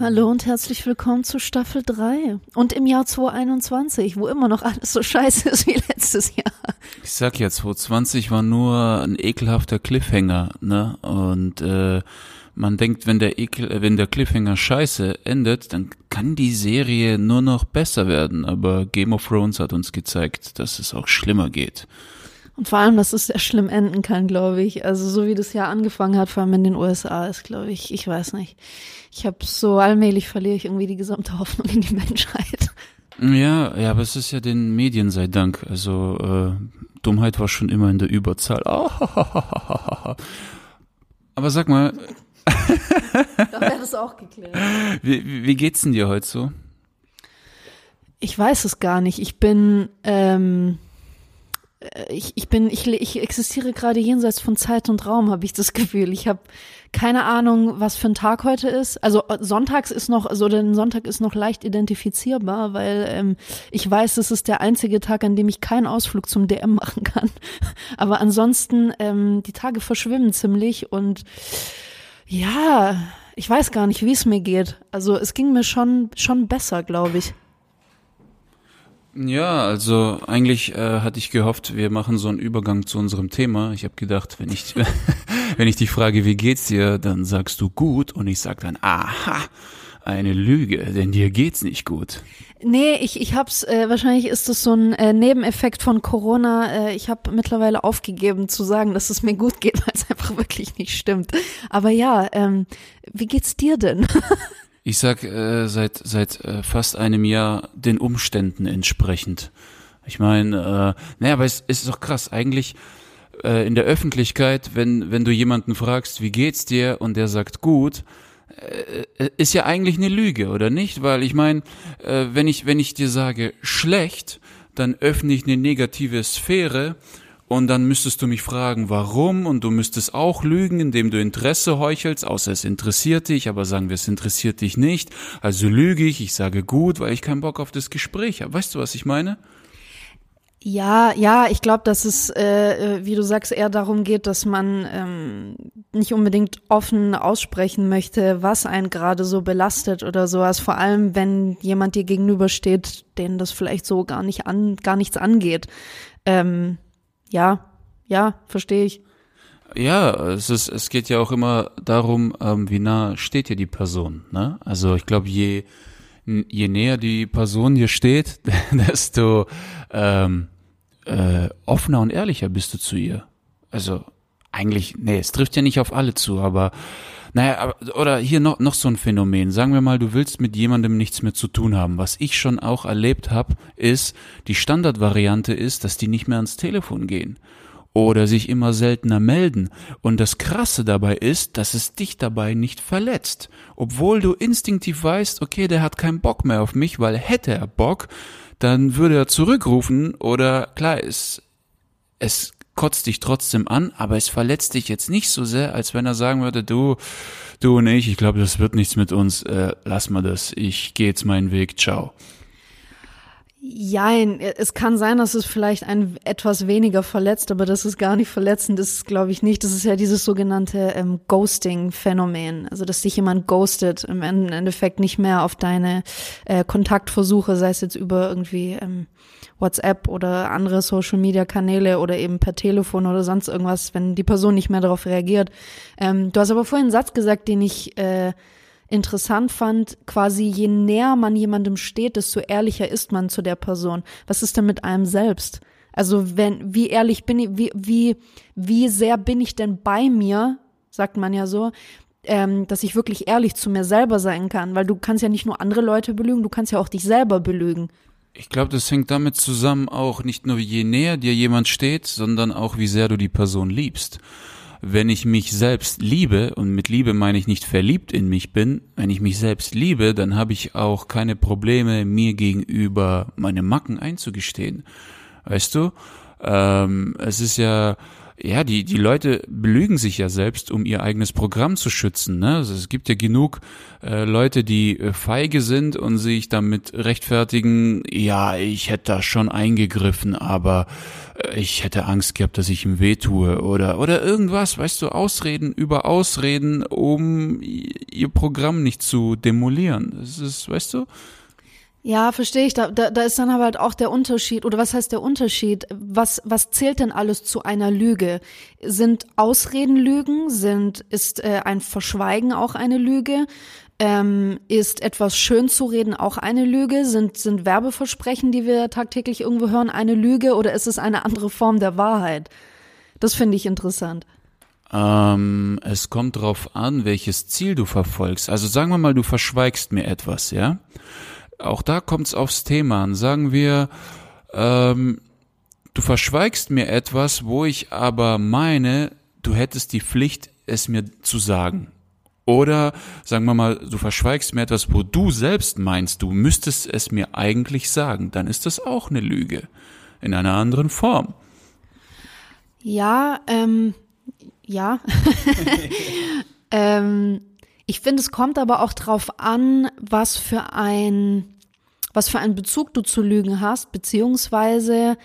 Hallo und herzlich willkommen zu Staffel 3 und im Jahr 2021, wo immer noch alles so scheiße ist wie letztes Jahr. Ich sag ja, 2020 war nur ein ekelhafter Cliffhanger, ne? Und äh, man denkt, wenn der Ekel, äh, wenn der Cliffhanger scheiße endet, dann kann die Serie nur noch besser werden. Aber Game of Thrones hat uns gezeigt, dass es auch schlimmer geht. Und vor allem, dass es sehr schlimm enden kann, glaube ich. Also so wie das Jahr angefangen hat, vor allem in den USA, ist, glaube ich, ich weiß nicht. Ich habe so allmählich verliere ich irgendwie die gesamte Hoffnung in die Menschheit. Ja, ja, aber es ist ja den Medien sei Dank. Also äh, Dummheit war schon immer in der Überzahl. aber sag mal, Da wäre das auch geklärt. wie, wie geht's denn dir heute so? Ich weiß es gar nicht. Ich bin, ähm, äh, ich, ich bin, ich, ich existiere gerade jenseits von Zeit und Raum, habe ich das Gefühl. Ich habe keine Ahnung, was für ein Tag heute ist. Also äh, sonntags ist noch, also der Sonntag ist noch leicht identifizierbar, weil ähm, ich weiß, es ist der einzige Tag, an dem ich keinen Ausflug zum DM machen kann. Aber ansonsten, ähm, die Tage verschwimmen ziemlich und ja, ich weiß gar nicht, wie es mir geht. Also es ging mir schon, schon besser, glaube ich. Ja, also eigentlich äh, hatte ich gehofft, wir machen so einen Übergang zu unserem Thema. Ich habe gedacht, wenn ich wenn ich dich frage, wie geht's dir, dann sagst du gut und ich sag dann, aha, eine Lüge, denn dir geht's nicht gut. Nee, ich, ich hab's, äh, wahrscheinlich ist das so ein äh, Nebeneffekt von Corona. Äh, ich habe mittlerweile aufgegeben zu sagen, dass es mir gut geht, weil es einfach wirklich nicht stimmt. Aber ja, ähm, wie geht's dir denn? Ich sag äh, seit seit äh, fast einem Jahr den Umständen entsprechend. Ich meine, äh, naja, aber es, es ist doch krass. Eigentlich äh, in der Öffentlichkeit, wenn wenn du jemanden fragst, wie geht's dir, und der sagt gut, äh, ist ja eigentlich eine Lüge, oder nicht? Weil ich meine, äh, wenn ich wenn ich dir sage schlecht, dann öffne ich eine negative Sphäre und dann müsstest du mich fragen, warum, und du müsstest auch lügen, indem du Interesse heuchelst, außer es interessiert dich, aber sagen wir, es interessiert dich nicht. Also lüge ich, ich sage gut, weil ich keinen Bock auf das Gespräch habe. Weißt du, was ich meine? Ja, ja, ich glaube, dass es, äh, äh, wie du sagst, eher darum geht, dass man ähm, nicht unbedingt offen aussprechen möchte, was einen gerade so belastet oder sowas. Vor allem, wenn jemand dir gegenübersteht, den das vielleicht so gar nicht an, gar nichts angeht. Ähm, ja, ja, verstehe ich. Ja, es ist, es geht ja auch immer darum, ähm, wie nah steht dir die Person. Ne? Also ich glaube, je je näher die Person dir steht, desto ähm, äh, offener und ehrlicher bist du zu ihr. Also eigentlich, nee, es trifft ja nicht auf alle zu, aber naja, oder hier noch, noch so ein Phänomen. Sagen wir mal, du willst mit jemandem nichts mehr zu tun haben. Was ich schon auch erlebt habe, ist, die Standardvariante ist, dass die nicht mehr ans Telefon gehen oder sich immer seltener melden. Und das Krasse dabei ist, dass es dich dabei nicht verletzt. Obwohl du instinktiv weißt, okay, der hat keinen Bock mehr auf mich, weil hätte er Bock, dann würde er zurückrufen oder klar, es, es kotzt dich trotzdem an, aber es verletzt dich jetzt nicht so sehr, als wenn er sagen würde, du, du und ich, ich glaube, das wird nichts mit uns, äh, lass mal das, ich gehe jetzt meinen Weg, ciao. Jein, es kann sein, dass es vielleicht ein etwas weniger verletzt, aber das ist gar nicht verletzend, das ist glaube ich nicht. Das ist ja dieses sogenannte ähm, Ghosting-Phänomen, also dass dich jemand ghostet, im Endeffekt nicht mehr auf deine äh, Kontaktversuche, sei es jetzt über irgendwie ähm, WhatsApp oder andere Social-Media-Kanäle oder eben per Telefon oder sonst irgendwas, wenn die Person nicht mehr darauf reagiert. Ähm, du hast aber vorhin einen Satz gesagt, den ich äh, interessant fand, quasi je näher man jemandem steht, desto ehrlicher ist man zu der Person. Was ist denn mit einem selbst? Also wenn, wie ehrlich bin ich, wie, wie, wie sehr bin ich denn bei mir, sagt man ja so, ähm, dass ich wirklich ehrlich zu mir selber sein kann, weil du kannst ja nicht nur andere Leute belügen, du kannst ja auch dich selber belügen. Ich glaube, das hängt damit zusammen auch nicht nur je näher dir jemand steht, sondern auch wie sehr du die Person liebst. Wenn ich mich selbst liebe, und mit Liebe meine ich nicht verliebt in mich bin, wenn ich mich selbst liebe, dann habe ich auch keine Probleme, mir gegenüber meine Macken einzugestehen. Weißt du? Ähm, es ist ja, ja, die, die Leute belügen sich ja selbst, um ihr eigenes Programm zu schützen. Ne? Also es gibt ja genug äh, Leute, die äh, feige sind und sich damit rechtfertigen, ja, ich hätte da schon eingegriffen, aber äh, ich hätte Angst gehabt, dass ich ihm wehtue oder, oder irgendwas, weißt du, Ausreden über Ausreden, um ihr Programm nicht zu demolieren. Das ist, weißt du? Ja, verstehe ich. Da, da, da ist dann aber halt auch der Unterschied. Oder was heißt der Unterschied? Was, was zählt denn alles zu einer Lüge? Sind Ausreden Lügen? Sind, ist äh, ein Verschweigen auch eine Lüge? Ähm, ist etwas schön zu reden auch eine Lüge? Sind, sind Werbeversprechen, die wir tagtäglich irgendwo hören, eine Lüge? Oder ist es eine andere Form der Wahrheit? Das finde ich interessant. Ähm, es kommt darauf an, welches Ziel du verfolgst. Also sagen wir mal, du verschweigst mir etwas, ja? Auch da kommt es aufs Thema an. Sagen wir, ähm, du verschweigst mir etwas, wo ich aber meine, du hättest die Pflicht, es mir zu sagen. Oder sagen wir mal, du verschweigst mir etwas, wo du selbst meinst, du müsstest es mir eigentlich sagen. Dann ist das auch eine Lüge. In einer anderen Form. Ja, ähm, ja. ähm, ich finde, es kommt aber auch drauf an, was für ein, was für einen Bezug du zu Lügen hast, beziehungsweise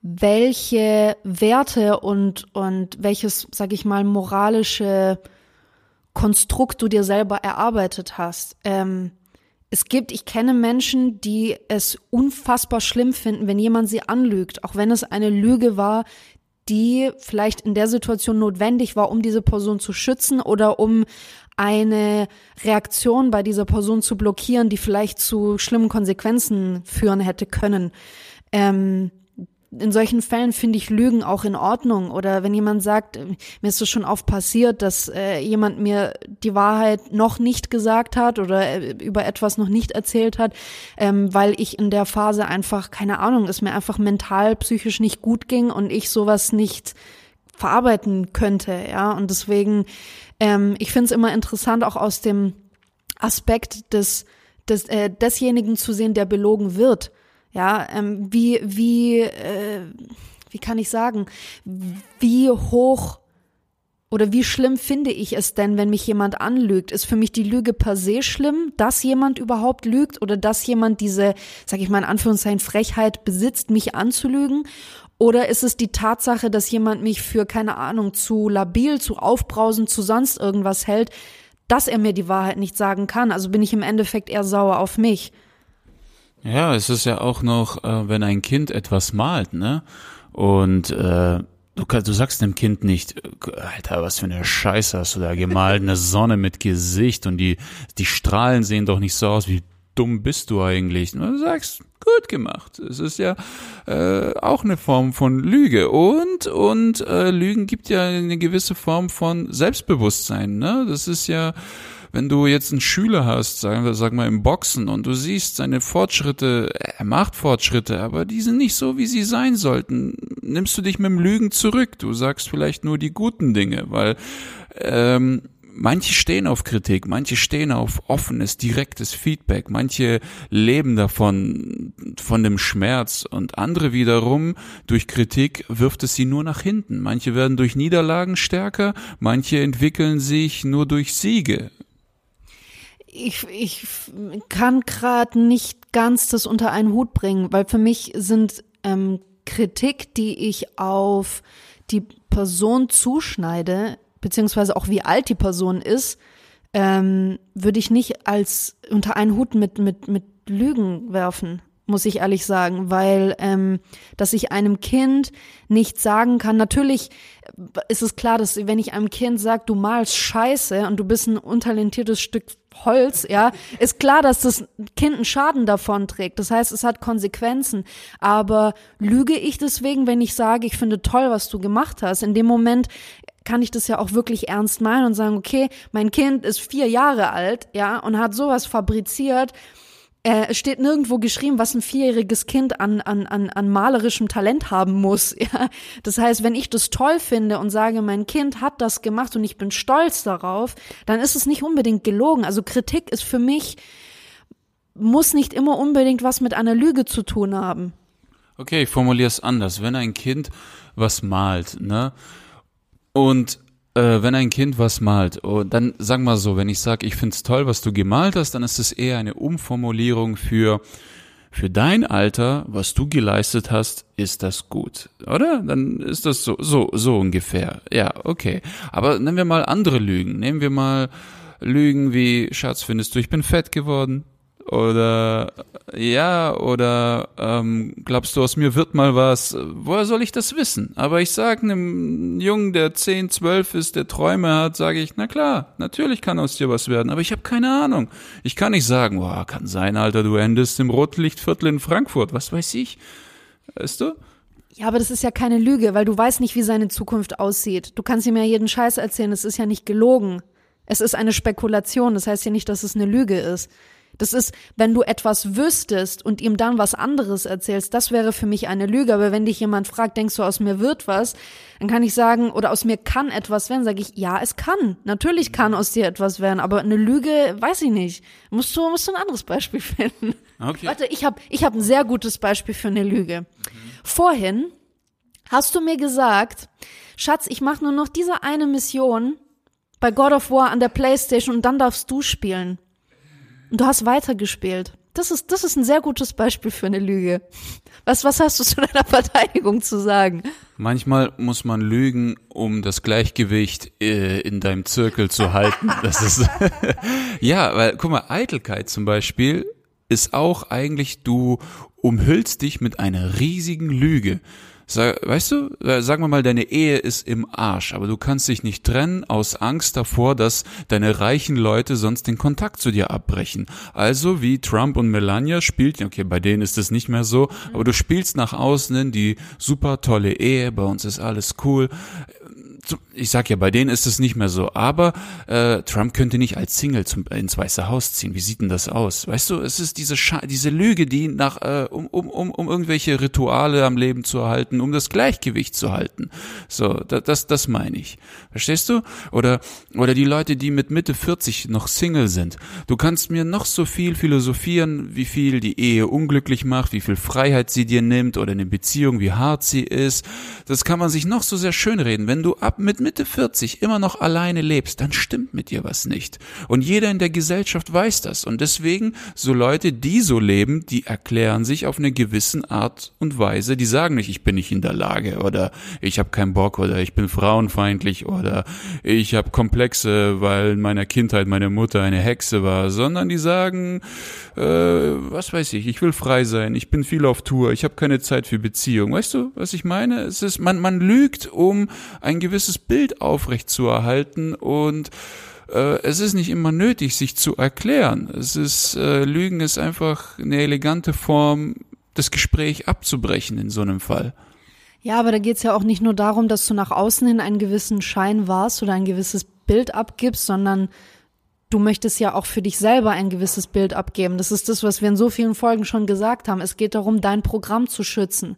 welche Werte und, und welches, sag ich mal, moralische Konstrukt du dir selber erarbeitet hast. Ähm, es gibt, ich kenne Menschen, die es unfassbar schlimm finden, wenn jemand sie anlügt, auch wenn es eine Lüge war, die vielleicht in der Situation notwendig war, um diese Person zu schützen oder um eine Reaktion bei dieser Person zu blockieren, die vielleicht zu schlimmen Konsequenzen führen hätte können. Ähm, in solchen Fällen finde ich Lügen auch in Ordnung. Oder wenn jemand sagt, mir ist es schon oft passiert, dass äh, jemand mir die Wahrheit noch nicht gesagt hat oder äh, über etwas noch nicht erzählt hat, ähm, weil ich in der Phase einfach, keine Ahnung, es mir einfach mental, psychisch nicht gut ging und ich sowas nicht verarbeiten könnte, ja. Und deswegen ähm, ich finde es immer interessant, auch aus dem Aspekt des, des äh, desjenigen zu sehen, der belogen wird. Ja, ähm, wie, wie, äh, wie kann ich sagen, wie hoch oder wie schlimm finde ich es denn, wenn mich jemand anlügt? Ist für mich die Lüge per se schlimm, dass jemand überhaupt lügt oder dass jemand diese, sag ich mal in Anführungszeichen, Frechheit besitzt, mich anzulügen? Oder ist es die Tatsache, dass jemand mich für, keine Ahnung, zu labil, zu aufbrausend, zu sonst irgendwas hält, dass er mir die Wahrheit nicht sagen kann? Also bin ich im Endeffekt eher sauer auf mich. Ja, es ist ja auch noch, äh, wenn ein Kind etwas malt, ne? Und äh, du, du sagst dem Kind nicht, Alter, was für eine Scheiße hast du da gemalt, eine Sonne mit Gesicht und die, die Strahlen sehen doch nicht so aus, wie dumm bist du eigentlich? Du sagst, gut gemacht. Es ist ja äh, auch eine Form von Lüge und und äh, Lügen gibt ja eine gewisse Form von Selbstbewusstsein. Ne, das ist ja wenn du jetzt einen Schüler hast, sagen wir, sag mal im Boxen und du siehst seine Fortschritte, er macht Fortschritte, aber die sind nicht so, wie sie sein sollten, nimmst du dich mit dem Lügen zurück. Du sagst vielleicht nur die guten Dinge, weil ähm, manche stehen auf Kritik, manche stehen auf offenes, direktes Feedback, manche leben davon, von dem Schmerz und andere wiederum durch Kritik wirft es sie nur nach hinten. Manche werden durch Niederlagen stärker, manche entwickeln sich nur durch Siege. Ich, ich kann gerade nicht ganz das unter einen Hut bringen, weil für mich sind ähm, Kritik, die ich auf die Person zuschneide, beziehungsweise auch wie alt die Person ist, ähm, würde ich nicht als unter einen Hut mit, mit, mit Lügen werfen, muss ich ehrlich sagen, weil ähm, dass ich einem Kind nicht sagen kann, natürlich ist es klar, dass wenn ich einem Kind sage, du malst Scheiße und du bist ein untalentiertes Stück Holz, ja, ist klar, dass das Kind einen Schaden davon trägt. Das heißt, es hat Konsequenzen. Aber lüge ich deswegen, wenn ich sage, ich finde toll, was du gemacht hast? In dem Moment kann ich das ja auch wirklich ernst meinen und sagen, okay, mein Kind ist vier Jahre alt, ja, und hat sowas fabriziert. Äh, es steht nirgendwo geschrieben, was ein vierjähriges Kind an, an, an, an malerischem Talent haben muss. Ja? Das heißt, wenn ich das toll finde und sage, mein Kind hat das gemacht und ich bin stolz darauf, dann ist es nicht unbedingt gelogen. Also Kritik ist für mich, muss nicht immer unbedingt was mit einer Lüge zu tun haben. Okay, ich formuliere es anders. Wenn ein Kind was malt, ne? Und äh, wenn ein Kind was malt, oh, dann sag mal so, wenn ich sage, ich find's toll, was du gemalt hast, dann ist es eher eine Umformulierung für für dein Alter, was du geleistet hast, ist das gut, oder? Dann ist das so so so ungefähr. Ja, okay. Aber nehmen wir mal andere Lügen. Nehmen wir mal Lügen wie Schatz, findest du, ich bin fett geworden? Oder ja, oder ähm, glaubst du, aus mir wird mal was? Woher soll ich das wissen? Aber ich sage einem Jungen, der 10, 12 ist, der Träume hat, sage ich, na klar, natürlich kann aus dir was werden, aber ich habe keine Ahnung. Ich kann nicht sagen, boah, kann sein, Alter, du endest im Rotlichtviertel in Frankfurt, was weiß ich. Weißt du? Ja, aber das ist ja keine Lüge, weil du weißt nicht, wie seine Zukunft aussieht. Du kannst ihm ja jeden Scheiß erzählen, es ist ja nicht gelogen. Es ist eine Spekulation, das heißt ja nicht, dass es eine Lüge ist. Das ist, wenn du etwas wüsstest und ihm dann was anderes erzählst, das wäre für mich eine Lüge. Aber wenn dich jemand fragt, denkst du, aus mir wird was, dann kann ich sagen, oder aus mir kann etwas werden, sage ich, ja, es kann. Natürlich kann aus dir etwas werden, aber eine Lüge, weiß ich nicht. Musst du, musst du ein anderes Beispiel finden. Okay. Warte, ich habe ich hab ein sehr gutes Beispiel für eine Lüge. Vorhin hast du mir gesagt, Schatz, ich mache nur noch diese eine Mission bei God of War an der Playstation und dann darfst du spielen. Und du hast weitergespielt. Das ist, das ist ein sehr gutes Beispiel für eine Lüge. Was, was hast du zu deiner Verteidigung zu sagen? Manchmal muss man lügen, um das Gleichgewicht äh, in deinem Zirkel zu halten. Das ist ja, weil guck mal, Eitelkeit zum Beispiel ist auch eigentlich du umhüllst dich mit einer riesigen Lüge. Sag, weißt du, äh, sagen wir mal, deine Ehe ist im Arsch, aber du kannst dich nicht trennen aus Angst davor, dass deine reichen Leute sonst den Kontakt zu dir abbrechen. Also wie Trump und Melania spielt, okay, bei denen ist es nicht mehr so, aber du spielst nach außen die super tolle Ehe, bei uns ist alles cool ich sag ja, bei denen ist es nicht mehr so. Aber äh, Trump könnte nicht als Single zum, ins Weiße Haus ziehen. Wie sieht denn das aus? Weißt du, es ist diese Scha diese Lüge, die nach äh, um, um, um, um irgendwelche Rituale am Leben zu erhalten, um das Gleichgewicht zu halten. So, da, das das meine ich. Verstehst du? Oder oder die Leute, die mit Mitte 40 noch Single sind. Du kannst mir noch so viel philosophieren, wie viel die Ehe unglücklich macht, wie viel Freiheit sie dir nimmt oder eine Beziehung, wie hart sie ist. Das kann man sich noch so sehr schönreden. Wenn du ab mit Mitte 40 immer noch alleine lebst, dann stimmt mit dir was nicht. Und jeder in der Gesellschaft weiß das. Und deswegen, so Leute, die so leben, die erklären sich auf eine gewissen Art und Weise, die sagen nicht, ich bin nicht in der Lage oder ich habe keinen Bock oder ich bin frauenfeindlich oder ich habe Komplexe, weil in meiner Kindheit meine Mutter eine Hexe war, sondern die sagen, äh, was weiß ich, ich will frei sein, ich bin viel auf Tour, ich habe keine Zeit für Beziehung. Weißt du, was ich meine? Es ist, man, man lügt, um ein gewisses Bild aufrechtzuerhalten und äh, es ist nicht immer nötig, sich zu erklären. Es ist, äh, Lügen ist einfach eine elegante Form, das Gespräch abzubrechen in so einem Fall. Ja, aber da geht's ja auch nicht nur darum, dass du nach außen hin einen gewissen Schein warst oder ein gewisses Bild abgibst, sondern du möchtest ja auch für dich selber ein gewisses Bild abgeben. Das ist das, was wir in so vielen Folgen schon gesagt haben. Es geht darum, dein Programm zu schützen,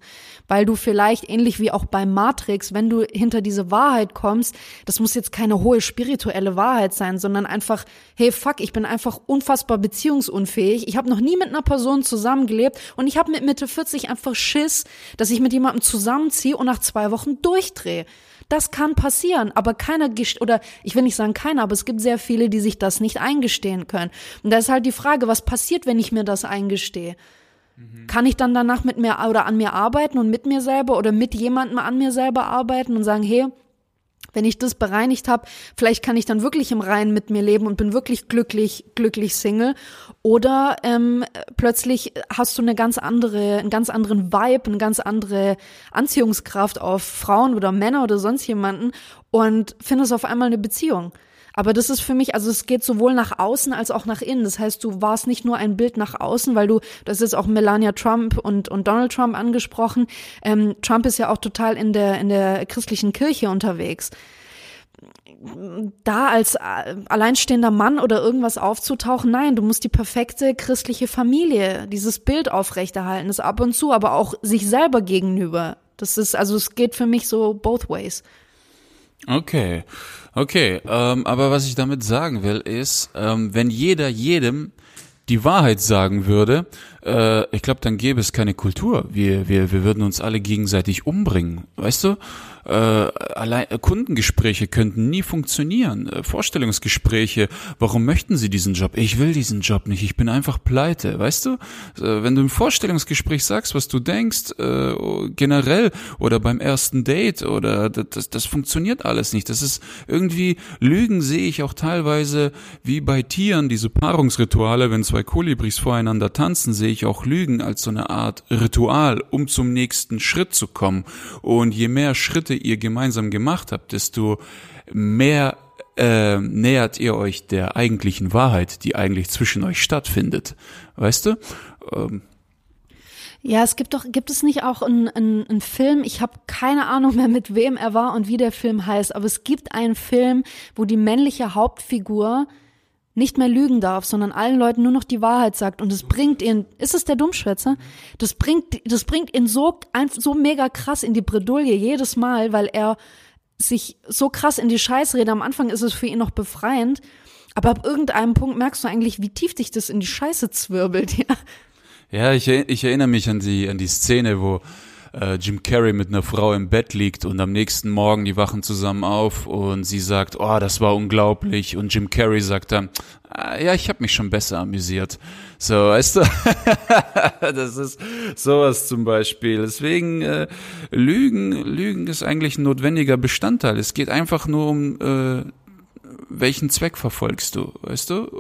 weil du vielleicht ähnlich wie auch bei Matrix, wenn du hinter diese Wahrheit kommst, das muss jetzt keine hohe spirituelle Wahrheit sein, sondern einfach, hey fuck, ich bin einfach unfassbar beziehungsunfähig. Ich habe noch nie mit einer Person zusammengelebt und ich habe mit Mitte 40 einfach Schiss, dass ich mit jemandem zusammenziehe und nach zwei Wochen durchdrehe. Das kann passieren, aber keiner, oder ich will nicht sagen keiner, aber es gibt sehr viele, die sich das nicht eingestehen können. Und da ist halt die Frage, was passiert, wenn ich mir das eingestehe? Mhm. Kann ich dann danach mit mir oder an mir arbeiten und mit mir selber oder mit jemandem an mir selber arbeiten und sagen, hey, wenn ich das bereinigt habe, vielleicht kann ich dann wirklich im Reinen mit mir leben und bin wirklich glücklich, glücklich Single. Oder ähm, plötzlich hast du eine ganz andere, einen ganz anderen Vibe, eine ganz andere Anziehungskraft auf Frauen oder Männer oder sonst jemanden und findest auf einmal eine Beziehung. Aber das ist für mich, also es geht sowohl nach außen als auch nach innen. Das heißt, du warst nicht nur ein Bild nach außen, weil du, das ist auch Melania Trump und, und Donald Trump angesprochen. Ähm, Trump ist ja auch total in der, in der christlichen Kirche unterwegs da als äh, alleinstehender Mann oder irgendwas aufzutauchen. Nein, du musst die perfekte christliche Familie, dieses Bild aufrechterhalten, das ab und zu, aber auch sich selber gegenüber. Das ist, also es geht für mich so both ways. Okay, okay. Ähm, aber was ich damit sagen will, ist, ähm, wenn jeder jedem die Wahrheit sagen würde, äh, ich glaube, dann gäbe es keine Kultur. Wir, wir, wir würden uns alle gegenseitig umbringen, weißt du? Äh, allein äh, Kundengespräche könnten nie funktionieren. Äh, Vorstellungsgespräche, warum möchten Sie diesen Job? Ich will diesen Job nicht, ich bin einfach pleite, weißt du? Äh, wenn du im Vorstellungsgespräch sagst, was du denkst, äh, generell oder beim ersten Date oder das, das funktioniert alles nicht. Das ist irgendwie, Lügen sehe ich auch teilweise wie bei Tieren, diese Paarungsrituale, wenn zwei Kolibris voreinander tanzen, sehe ich auch Lügen als so eine Art Ritual, um zum nächsten Schritt zu kommen. Und je mehr Schritte ihr gemeinsam gemacht habt, desto mehr äh, nähert ihr euch der eigentlichen Wahrheit, die eigentlich zwischen euch stattfindet. Weißt du? Ähm, ja, es gibt doch, gibt es nicht auch einen, einen, einen Film, ich habe keine Ahnung mehr, mit wem er war und wie der Film heißt, aber es gibt einen Film, wo die männliche Hauptfigur nicht mehr lügen darf, sondern allen Leuten nur noch die Wahrheit sagt und es bringt ihn, ist es der Dummschwätzer? Das bringt, das bringt ihn so, so mega krass in die Bredouille jedes Mal, weil er sich so krass in die Scheiße redet. Am Anfang ist es für ihn noch befreiend, aber ab irgendeinem Punkt merkst du eigentlich, wie tief dich das in die Scheiße zwirbelt, ja. Ja, ich, ich erinnere mich an die, an die Szene, wo äh, Jim Carrey mit einer Frau im Bett liegt und am nächsten Morgen die wachen zusammen auf und sie sagt, oh, das war unglaublich und Jim Carrey sagt dann, ah, ja, ich habe mich schon besser amüsiert. So, weißt du, das ist sowas zum Beispiel. Deswegen äh, Lügen, Lügen ist eigentlich ein notwendiger Bestandteil. Es geht einfach nur um äh, welchen Zweck verfolgst du, weißt du?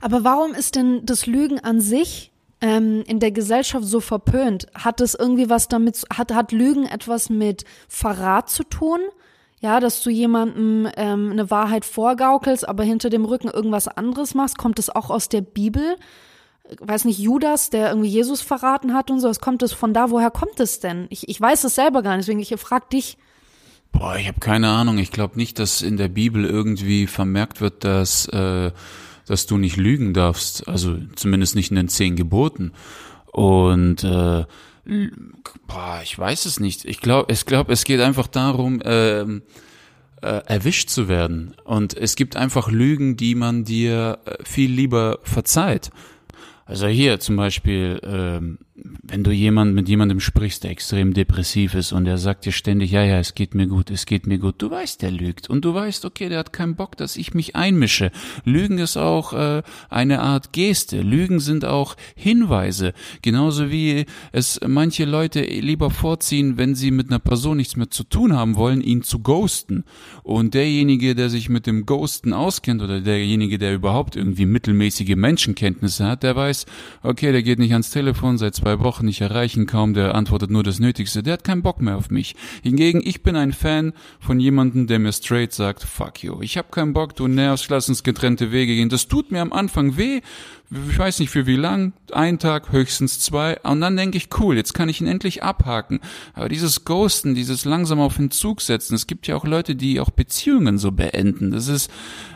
Aber warum ist denn das Lügen an sich ähm, in der Gesellschaft so verpönt? Hat es irgendwie was damit, hat, hat Lügen etwas mit Verrat zu tun? Ja, dass du jemandem ähm, eine Wahrheit vorgaukelst, aber hinter dem Rücken irgendwas anderes machst, kommt es auch aus der Bibel? weiß nicht, Judas, der irgendwie Jesus verraten hat und so, was kommt es von da, woher kommt es denn? Ich, ich weiß es selber gar nicht, deswegen ich frag dich. Boah, ich habe keine Ahnung. Ich glaube nicht, dass in der Bibel irgendwie vermerkt wird, dass äh, dass du nicht lügen darfst, also zumindest nicht in den zehn Geboten. Und äh, boah, ich weiß es nicht. Ich glaube, ich glaube, es geht einfach darum, äh, äh, erwischt zu werden. Und es gibt einfach Lügen, die man dir äh, viel lieber verzeiht. Also hier zum Beispiel, ähm, wenn du jemand mit jemandem sprichst, der extrem depressiv ist und der sagt dir ständig, ja, ja, es geht mir gut, es geht mir gut, du weißt, der lügt und du weißt, okay, der hat keinen Bock, dass ich mich einmische. Lügen ist auch äh, eine Art Geste. Lügen sind auch Hinweise, genauso wie es manche Leute lieber vorziehen, wenn sie mit einer Person nichts mehr zu tun haben wollen, ihn zu ghosten. Und derjenige, der sich mit dem Ghosten auskennt oder derjenige, der überhaupt irgendwie mittelmäßige Menschenkenntnisse hat, der weiß, okay, der geht nicht ans Telefon seit zwei Wochen nicht erreichen, kaum, der antwortet nur das Nötigste, der hat keinen Bock mehr auf mich. Hingegen, ich bin ein Fan von jemandem, der mir straight sagt, fuck you, ich hab keinen Bock, du nervst, lass uns getrennte Wege gehen. Das tut mir am Anfang weh, ich weiß nicht für wie lang, ein Tag, höchstens zwei, und dann denke ich, cool, jetzt kann ich ihn endlich abhaken. Aber dieses Ghosten, dieses langsam auf Entzug setzen, es gibt ja auch Leute, die auch Beziehungen so beenden. Das ist,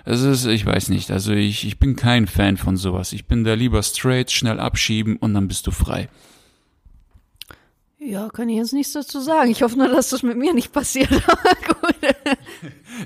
das ist, ich weiß nicht, also ich, ich bin kein Fan von sowas. Ich bin da lieber straight, schnell abschieben und dann bist du frei. Ja, kann ich jetzt nichts dazu sagen. Ich hoffe nur, dass das mit mir nicht passiert. Gut.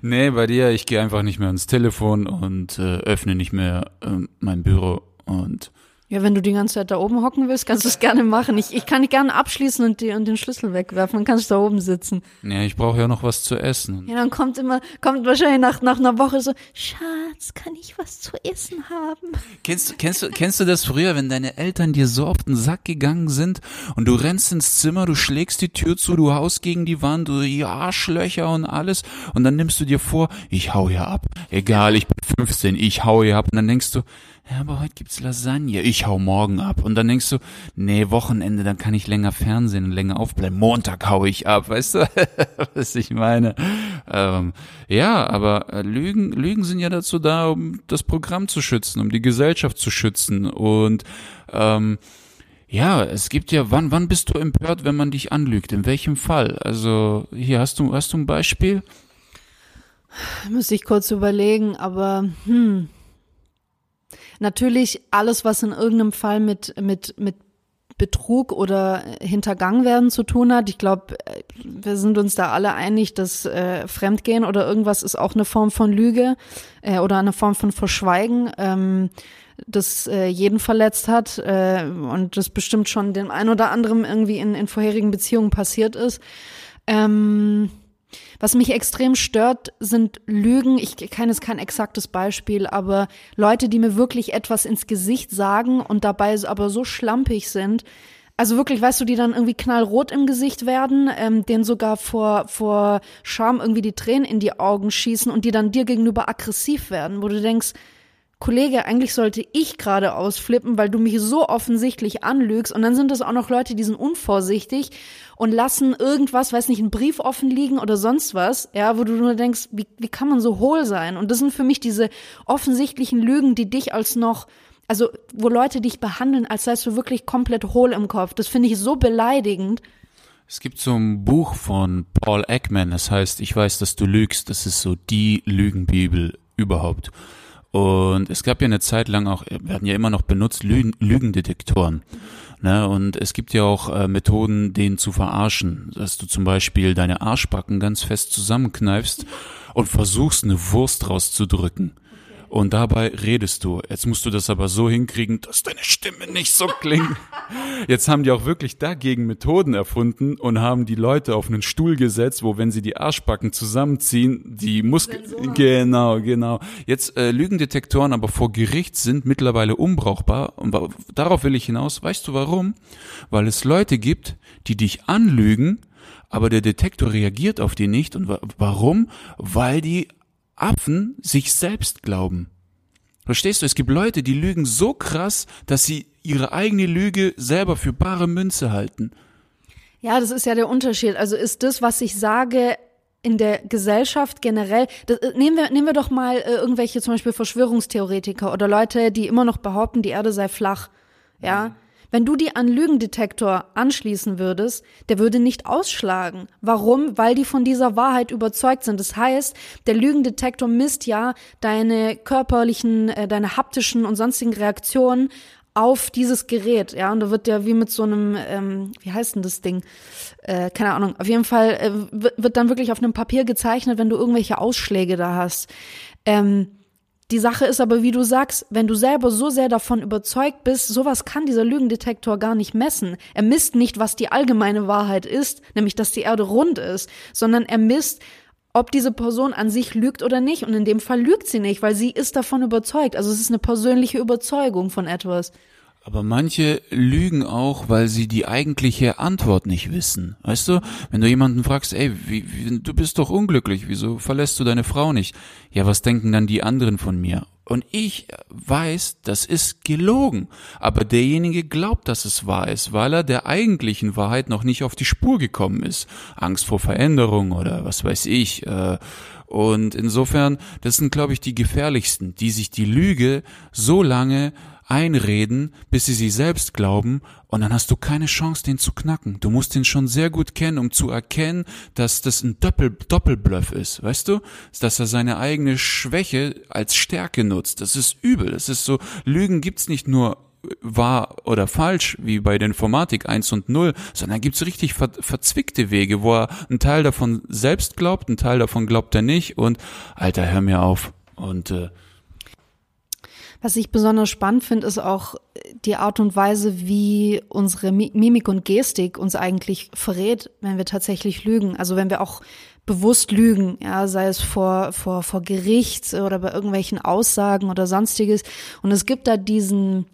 nee, bei dir, ich gehe einfach nicht mehr ans Telefon und äh, öffne nicht mehr äh, mein Büro und ja, wenn du die ganze Zeit da oben hocken willst, kannst du es gerne machen. Ich, ich kann die gerne abschließen und, die, und den Schlüssel wegwerfen. Dann kannst du da oben sitzen. Ja, ich brauche ja noch was zu essen. Ja, dann kommt immer, kommt wahrscheinlich nach, nach einer Woche so, Schatz, kann ich was zu essen haben? Kennst, kennst, du, kennst du das früher, wenn deine Eltern dir so auf den Sack gegangen sind und du rennst ins Zimmer, du schlägst die Tür zu, du haust gegen die Wand, du die Arschlöcher und alles und dann nimmst du dir vor, ich hau hier ab. Egal, ich bin 15, ich hau hier ab. Und dann denkst du, ja, aber heute gibt's Lasagne, ich hau morgen ab. Und dann denkst du, nee, Wochenende, dann kann ich länger fernsehen und länger aufbleiben. Montag hau ich ab, weißt du, was ich meine? Ähm, ja, aber äh, Lügen, Lügen sind ja dazu da, um das Programm zu schützen, um die Gesellschaft zu schützen. Und ähm, ja, es gibt ja, wann, wann bist du empört, wenn man dich anlügt? In welchem Fall? Also, hier hast du, hast du ein Beispiel? Müsste ich kurz überlegen, aber hm. Natürlich alles, was in irgendeinem Fall mit, mit, mit Betrug oder Hintergang werden zu tun hat. Ich glaube, wir sind uns da alle einig, dass äh, Fremdgehen oder irgendwas ist auch eine Form von Lüge äh, oder eine Form von Verschweigen, ähm, das äh, jeden verletzt hat äh, und das bestimmt schon dem ein oder anderen irgendwie in, in vorherigen Beziehungen passiert ist. Ähm, was mich extrem stört, sind Lügen. Ich kenne jetzt kein exaktes Beispiel, aber Leute, die mir wirklich etwas ins Gesicht sagen und dabei aber so schlampig sind. Also wirklich, weißt du, die dann irgendwie knallrot im Gesicht werden, ähm, denen sogar vor, vor Scham irgendwie die Tränen in die Augen schießen und die dann dir gegenüber aggressiv werden, wo du denkst, Kollege, eigentlich sollte ich gerade ausflippen, weil du mich so offensichtlich anlügst. Und dann sind es auch noch Leute, die sind unvorsichtig und lassen irgendwas, weiß nicht, einen Brief offen liegen oder sonst was, ja, wo du nur denkst, wie, wie kann man so hohl sein? Und das sind für mich diese offensichtlichen Lügen, die dich als noch also wo Leute dich behandeln, als seist du wirklich komplett hohl im Kopf. Das finde ich so beleidigend. Es gibt so ein Buch von Paul Ekman, das heißt, ich weiß, dass du lügst. Das ist so die Lügenbibel überhaupt. Und es gab ja eine Zeit lang auch, werden ja immer noch benutzt, Lügen, Lügendetektoren. Ne? Und es gibt ja auch äh, Methoden, den zu verarschen, dass du zum Beispiel deine Arschbacken ganz fest zusammenkneifst und versuchst, eine Wurst rauszudrücken und dabei redest du. Jetzt musst du das aber so hinkriegen, dass deine Stimme nicht so klingt. Jetzt haben die auch wirklich dagegen Methoden erfunden und haben die Leute auf einen Stuhl gesetzt, wo wenn sie die Arschbacken zusammenziehen, die Muskeln genau, genau. Jetzt äh, Lügendetektoren aber vor Gericht sind mittlerweile unbrauchbar und darauf will ich hinaus. Weißt du warum? Weil es Leute gibt, die dich anlügen, aber der Detektor reagiert auf die nicht und warum? Weil die Affen sich selbst glauben. Verstehst du? Es gibt Leute, die lügen so krass, dass sie ihre eigene Lüge selber für bare Münze halten. Ja, das ist ja der Unterschied. Also ist das, was ich sage, in der Gesellschaft generell, das, äh, nehmen wir, nehmen wir doch mal äh, irgendwelche zum Beispiel Verschwörungstheoretiker oder Leute, die immer noch behaupten, die Erde sei flach. Ja. Wenn du die an Lügendetektor anschließen würdest, der würde nicht ausschlagen. Warum? Weil die von dieser Wahrheit überzeugt sind. Das heißt, der Lügendetektor misst ja deine körperlichen, äh, deine haptischen und sonstigen Reaktionen auf dieses Gerät, ja, und da wird ja wie mit so einem, ähm, wie heißt denn das Ding? Äh, keine Ahnung. Auf jeden Fall äh, wird dann wirklich auf einem Papier gezeichnet, wenn du irgendwelche Ausschläge da hast. Ähm, die Sache ist aber, wie du sagst, wenn du selber so sehr davon überzeugt bist, sowas kann dieser Lügendetektor gar nicht messen. Er misst nicht, was die allgemeine Wahrheit ist, nämlich dass die Erde rund ist, sondern er misst, ob diese Person an sich lügt oder nicht. Und in dem Fall lügt sie nicht, weil sie ist davon überzeugt. Also es ist eine persönliche Überzeugung von etwas. Aber manche lügen auch, weil sie die eigentliche Antwort nicht wissen. Weißt du, wenn du jemanden fragst, ey, wie, wie, du bist doch unglücklich, wieso verlässt du deine Frau nicht? Ja, was denken dann die anderen von mir? Und ich weiß, das ist gelogen. Aber derjenige glaubt, dass es wahr ist, weil er der eigentlichen Wahrheit noch nicht auf die Spur gekommen ist. Angst vor Veränderung oder was weiß ich. Äh, und insofern, das sind, glaube ich, die gefährlichsten, die sich die Lüge so lange einreden, bis sie sie selbst glauben, und dann hast du keine Chance, den zu knacken. Du musst ihn schon sehr gut kennen, um zu erkennen, dass das ein Doppel Doppelbluff ist, weißt du? Dass er seine eigene Schwäche als Stärke nutzt. Das ist übel. Das ist so, Lügen gibt's nicht nur wahr oder falsch, wie bei der Informatik 1 und 0, sondern gibt's richtig ver verzwickte Wege, wo er einen Teil davon selbst glaubt, einen Teil davon glaubt er nicht und Alter, hör mir auf. Und äh, was ich besonders spannend finde, ist auch die Art und Weise, wie unsere Mimik und Gestik uns eigentlich verrät, wenn wir tatsächlich lügen. Also wenn wir auch bewusst lügen, ja, sei es vor, vor, vor Gericht oder bei irgendwelchen Aussagen oder sonstiges. Und es gibt da diesen,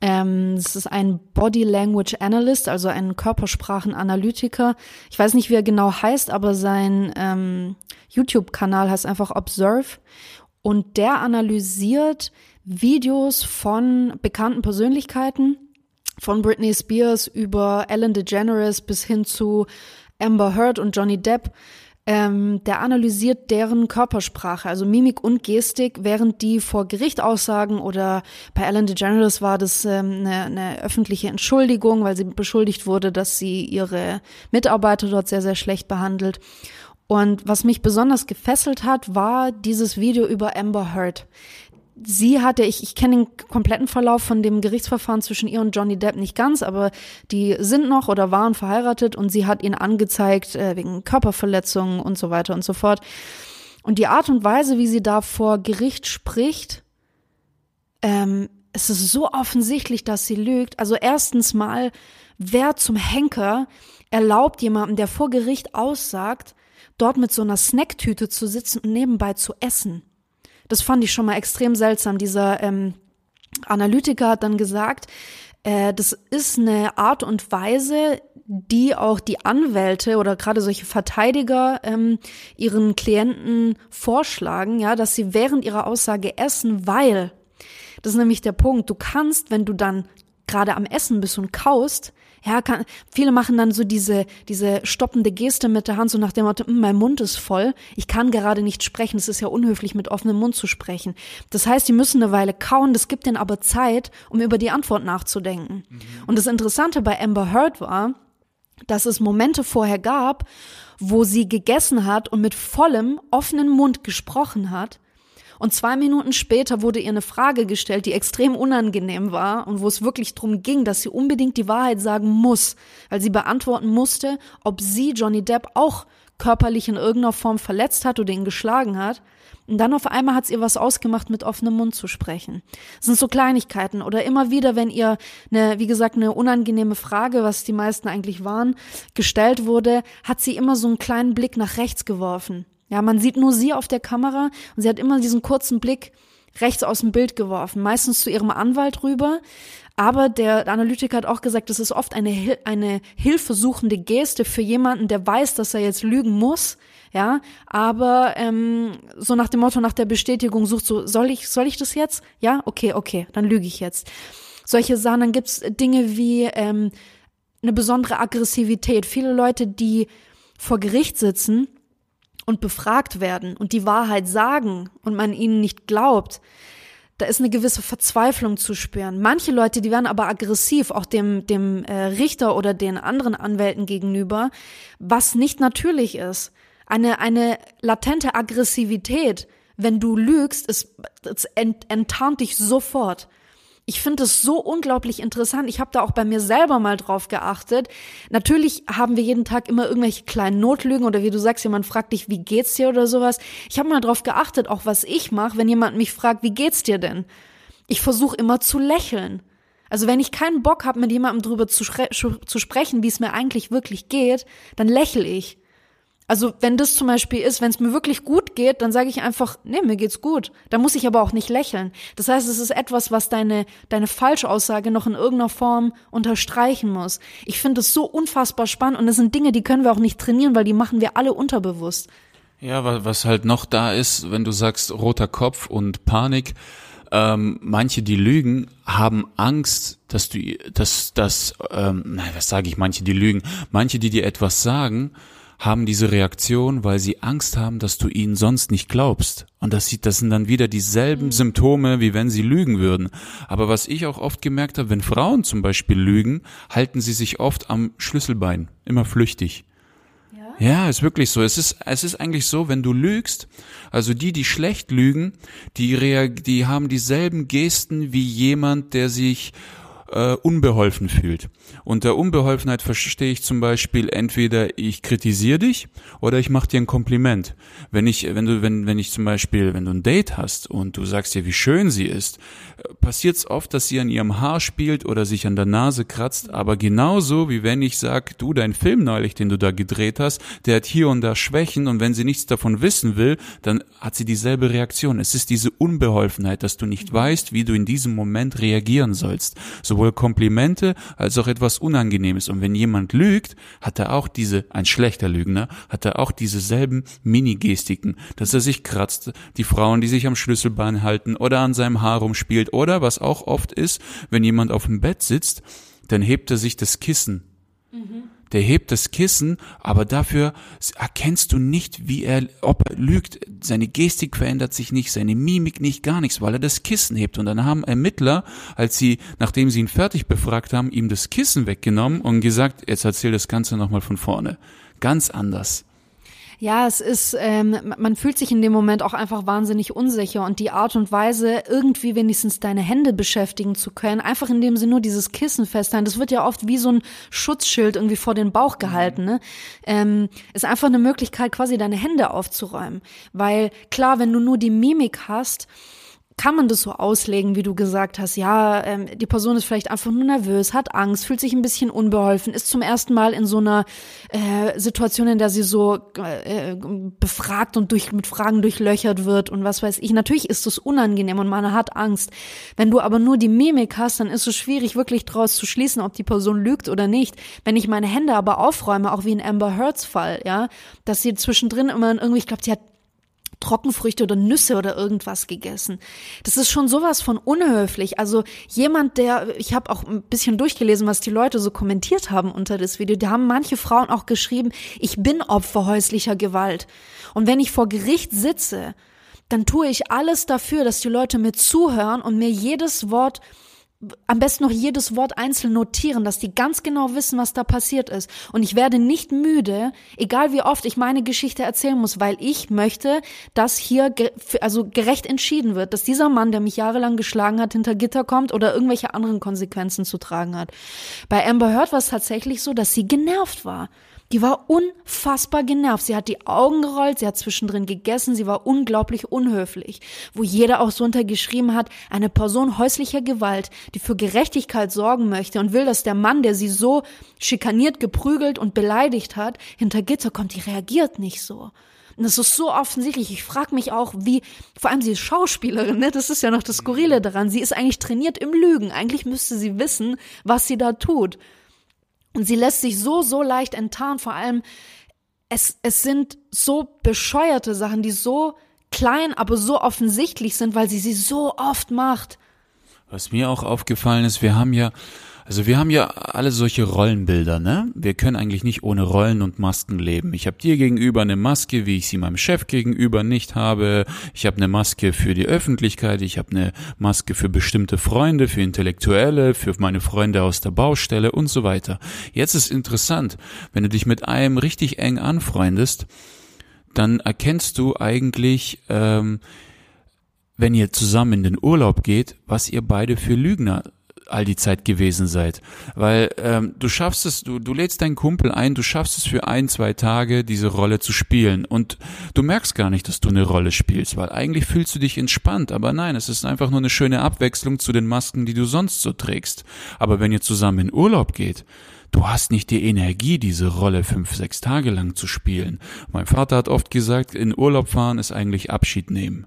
ähm, es ist ein Body Language Analyst, also ein Körpersprachenanalytiker. Ich weiß nicht, wie er genau heißt, aber sein ähm, YouTube-Kanal heißt einfach Observe. Und der analysiert Videos von bekannten Persönlichkeiten, von Britney Spears über Ellen DeGeneres bis hin zu Amber Heard und Johnny Depp. Ähm, der analysiert deren Körpersprache, also Mimik und Gestik, während die vor Gericht aussagen oder bei Ellen DeGeneres war das ähm, eine, eine öffentliche Entschuldigung, weil sie beschuldigt wurde, dass sie ihre Mitarbeiter dort sehr, sehr schlecht behandelt. Und was mich besonders gefesselt hat, war dieses Video über Amber Heard. Sie hatte, ich, ich kenne den kompletten Verlauf von dem Gerichtsverfahren zwischen ihr und Johnny Depp nicht ganz, aber die sind noch oder waren verheiratet und sie hat ihn angezeigt äh, wegen Körperverletzungen und so weiter und so fort. Und die Art und Weise, wie sie da vor Gericht spricht, ähm, es ist so offensichtlich, dass sie lügt. Also erstens mal, wer zum Henker erlaubt jemandem, der vor Gericht aussagt, dort mit so einer Snacktüte zu sitzen und nebenbei zu essen. Das fand ich schon mal extrem seltsam. Dieser ähm, Analytiker hat dann gesagt, äh, das ist eine Art und Weise, die auch die Anwälte oder gerade solche Verteidiger ähm, ihren Klienten vorschlagen, ja, dass sie während ihrer Aussage essen, weil das ist nämlich der Punkt. Du kannst, wenn du dann gerade am Essen bist und kaust, ja, kann, viele machen dann so diese, diese stoppende Geste mit der Hand, so nach dem Motto, hm, mein Mund ist voll, ich kann gerade nicht sprechen, es ist ja unhöflich, mit offenem Mund zu sprechen. Das heißt, die müssen eine Weile kauen, das gibt denen aber Zeit, um über die Antwort nachzudenken. Mhm. Und das Interessante bei Amber Heard war, dass es Momente vorher gab, wo sie gegessen hat und mit vollem, offenen Mund gesprochen hat, und zwei Minuten später wurde ihr eine Frage gestellt, die extrem unangenehm war und wo es wirklich darum ging, dass sie unbedingt die Wahrheit sagen muss, weil sie beantworten musste, ob sie Johnny Depp auch körperlich in irgendeiner Form verletzt hat oder ihn geschlagen hat. Und dann auf einmal hat es ihr was ausgemacht, mit offenem Mund zu sprechen. Das sind so Kleinigkeiten. Oder immer wieder, wenn ihr eine, wie gesagt, eine unangenehme Frage, was die meisten eigentlich waren, gestellt wurde, hat sie immer so einen kleinen Blick nach rechts geworfen. Ja, man sieht nur sie auf der Kamera und sie hat immer diesen kurzen Blick rechts aus dem Bild geworfen, meistens zu ihrem Anwalt rüber. Aber der Analytiker hat auch gesagt, das ist oft eine, eine hilfesuchende Geste für jemanden, der weiß, dass er jetzt lügen muss. Ja, aber ähm, so nach dem Motto, nach der Bestätigung sucht so, soll ich, soll ich das jetzt? Ja, okay, okay, dann lüge ich jetzt. Solche Sachen, dann gibt's Dinge wie ähm, eine besondere Aggressivität. Viele Leute, die vor Gericht sitzen, und befragt werden und die Wahrheit sagen und man ihnen nicht glaubt, da ist eine gewisse Verzweiflung zu spüren. Manche Leute, die werden aber aggressiv, auch dem, dem äh, Richter oder den anderen Anwälten gegenüber, was nicht natürlich ist. Eine, eine latente Aggressivität, wenn du lügst, es ent, enttarnt dich sofort ich finde es so unglaublich interessant. Ich habe da auch bei mir selber mal drauf geachtet. Natürlich haben wir jeden Tag immer irgendwelche kleinen Notlügen oder wie du sagst, jemand fragt dich, wie geht's dir oder sowas. Ich habe mal drauf geachtet, auch was ich mache, wenn jemand mich fragt, wie geht's dir denn? Ich versuche immer zu lächeln. Also wenn ich keinen Bock habe, mit jemandem drüber zu, zu sprechen, wie es mir eigentlich wirklich geht, dann lächle ich. Also wenn das zum Beispiel ist, wenn es mir wirklich gut geht, dann sage ich einfach, nee, mir geht's gut. Da muss ich aber auch nicht lächeln. Das heißt, es ist etwas, was deine, deine Falschaussage noch in irgendeiner Form unterstreichen muss. Ich finde es so unfassbar spannend und das sind Dinge, die können wir auch nicht trainieren, weil die machen wir alle unterbewusst. Ja, was halt noch da ist, wenn du sagst roter Kopf und Panik, ähm, manche, die lügen, haben Angst, dass du, dass, dass, ähm, nein, was sage ich, manche, die lügen, manche, die dir etwas sagen, haben diese Reaktion, weil sie Angst haben, dass du ihnen sonst nicht glaubst. Und das, sieht, das sind dann wieder dieselben mhm. Symptome, wie wenn sie lügen würden. Aber was ich auch oft gemerkt habe, wenn Frauen zum Beispiel lügen, halten sie sich oft am Schlüsselbein, immer flüchtig. Ja, ist wirklich so. Es ist, es ist eigentlich so, wenn du lügst, also die, die schlecht lügen, die, die haben dieselben Gesten wie jemand, der sich äh, unbeholfen fühlt. Unter Unbeholfenheit verstehe ich zum Beispiel entweder ich kritisiere dich oder ich mache dir ein Kompliment. Wenn ich, wenn du, wenn, wenn ich zum Beispiel, wenn du ein Date hast und du sagst dir, wie schön sie ist, passiert es oft, dass sie an ihrem Haar spielt oder sich an der Nase kratzt, aber genauso wie wenn ich sag, du, dein Film neulich, den du da gedreht hast, der hat hier und da Schwächen und wenn sie nichts davon wissen will, dann hat sie dieselbe Reaktion. Es ist diese Unbeholfenheit, dass du nicht weißt, wie du in diesem Moment reagieren sollst. Sowohl Komplimente als auch etwas Unangenehmes. Und wenn jemand lügt, hat er auch diese, ein schlechter Lügner, hat er auch dieselben Mini-Gestiken, dass er sich kratzt, die Frauen, die sich am Schlüsselbein halten oder an seinem Haar rumspielt oder was auch oft ist, wenn jemand auf dem Bett sitzt, dann hebt er sich das Kissen. Mhm der hebt das Kissen, aber dafür erkennst du nicht, wie er, ob er lügt. Seine Gestik verändert sich nicht, seine Mimik nicht, gar nichts, weil er das Kissen hebt. Und dann haben Ermittler, als sie, nachdem sie ihn fertig befragt haben, ihm das Kissen weggenommen und gesagt, jetzt erzähl das Ganze nochmal von vorne. Ganz anders. Ja, es ist, ähm, man fühlt sich in dem Moment auch einfach wahnsinnig unsicher und die Art und Weise, irgendwie wenigstens deine Hände beschäftigen zu können, einfach indem sie nur dieses Kissen festhalten, das wird ja oft wie so ein Schutzschild irgendwie vor den Bauch gehalten, ne? Ähm, ist einfach eine Möglichkeit, quasi deine Hände aufzuräumen. Weil klar, wenn du nur die Mimik hast, kann man das so auslegen, wie du gesagt hast, ja, ähm, die Person ist vielleicht einfach nur nervös, hat Angst, fühlt sich ein bisschen unbeholfen, ist zum ersten Mal in so einer äh, Situation, in der sie so äh, befragt und durch, mit Fragen durchlöchert wird und was weiß ich. Natürlich ist das unangenehm und man hat Angst. Wenn du aber nur die Mimik hast, dann ist es schwierig, wirklich daraus zu schließen, ob die Person lügt oder nicht. Wenn ich meine Hände aber aufräume, auch wie in Amber Heards Fall, ja, dass sie zwischendrin immer irgendwie, ich glaube, sie hat Trockenfrüchte oder Nüsse oder irgendwas gegessen. Das ist schon sowas von unhöflich. Also jemand, der, ich habe auch ein bisschen durchgelesen, was die Leute so kommentiert haben unter das Video. Da haben manche Frauen auch geschrieben, ich bin Opfer häuslicher Gewalt. Und wenn ich vor Gericht sitze, dann tue ich alles dafür, dass die Leute mir zuhören und mir jedes Wort am besten noch jedes Wort einzeln notieren, dass die ganz genau wissen, was da passiert ist. Und ich werde nicht müde, egal wie oft ich meine Geschichte erzählen muss, weil ich möchte, dass hier also gerecht entschieden wird, dass dieser Mann, der mich jahrelang geschlagen hat, hinter Gitter kommt oder irgendwelche anderen Konsequenzen zu tragen hat. Bei Amber Heard war es tatsächlich so, dass sie genervt war. Die war unfassbar genervt. Sie hat die Augen gerollt, sie hat zwischendrin gegessen, sie war unglaublich unhöflich. Wo jeder auch so untergeschrieben hat, eine Person häuslicher Gewalt, die für Gerechtigkeit sorgen möchte und will, dass der Mann, der sie so schikaniert, geprügelt und beleidigt hat, hinter Gitter kommt, die reagiert nicht so. Und das ist so offensichtlich. Ich frage mich auch, wie, vor allem sie ist Schauspielerin, ne? Das ist ja noch das Skurrile daran. Sie ist eigentlich trainiert im Lügen. Eigentlich müsste sie wissen, was sie da tut. Und sie lässt sich so, so leicht enttarnen. Vor allem, es, es sind so bescheuerte Sachen, die so klein, aber so offensichtlich sind, weil sie sie so oft macht. Was mir auch aufgefallen ist, wir haben ja also wir haben ja alle solche Rollenbilder, ne? Wir können eigentlich nicht ohne Rollen und Masken leben. Ich habe dir gegenüber eine Maske, wie ich sie meinem Chef gegenüber nicht habe. Ich habe eine Maske für die Öffentlichkeit, ich habe eine Maske für bestimmte Freunde, für Intellektuelle, für meine Freunde aus der Baustelle und so weiter. Jetzt ist interessant, wenn du dich mit einem richtig eng anfreundest, dann erkennst du eigentlich, ähm, wenn ihr zusammen in den Urlaub geht, was ihr beide für Lügner all die Zeit gewesen seid. Weil ähm, du schaffst es, du, du lädst deinen Kumpel ein, du schaffst es für ein, zwei Tage, diese Rolle zu spielen. Und du merkst gar nicht, dass du eine Rolle spielst, weil eigentlich fühlst du dich entspannt. Aber nein, es ist einfach nur eine schöne Abwechslung zu den Masken, die du sonst so trägst. Aber wenn ihr zusammen in Urlaub geht, du hast nicht die Energie, diese Rolle fünf, sechs Tage lang zu spielen. Mein Vater hat oft gesagt, in Urlaub fahren ist eigentlich Abschied nehmen.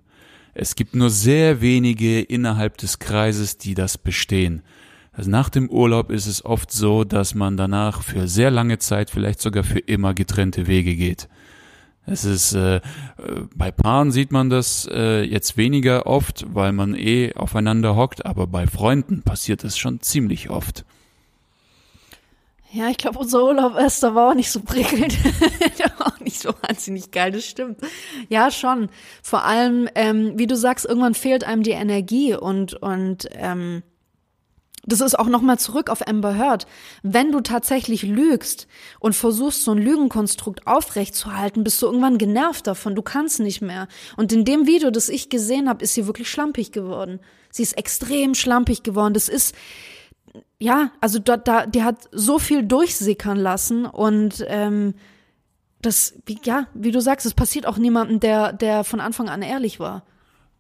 Es gibt nur sehr wenige innerhalb des Kreises, die das bestehen. Also nach dem Urlaub ist es oft so, dass man danach für sehr lange Zeit, vielleicht sogar für immer getrennte Wege geht. Es ist äh, bei Paaren sieht man das äh, jetzt weniger oft, weil man eh aufeinander hockt, aber bei Freunden passiert es schon ziemlich oft. Ja, ich glaube, unser Urlaub Esther war auch nicht so prickelnd. nicht so wahnsinnig geil, das stimmt. Ja, schon. Vor allem, ähm, wie du sagst, irgendwann fehlt einem die Energie und, und ähm, das ist auch nochmal zurück auf Amber Heard. Wenn du tatsächlich lügst und versuchst, so ein Lügenkonstrukt aufrechtzuerhalten, bist du irgendwann genervt davon. Du kannst nicht mehr. Und in dem Video, das ich gesehen habe, ist sie wirklich schlampig geworden. Sie ist extrem schlampig geworden. Das ist, ja, also da, da, die hat so viel durchsickern lassen und ähm, das, wie, ja, wie du sagst, es passiert auch niemandem, der, der von Anfang an ehrlich war.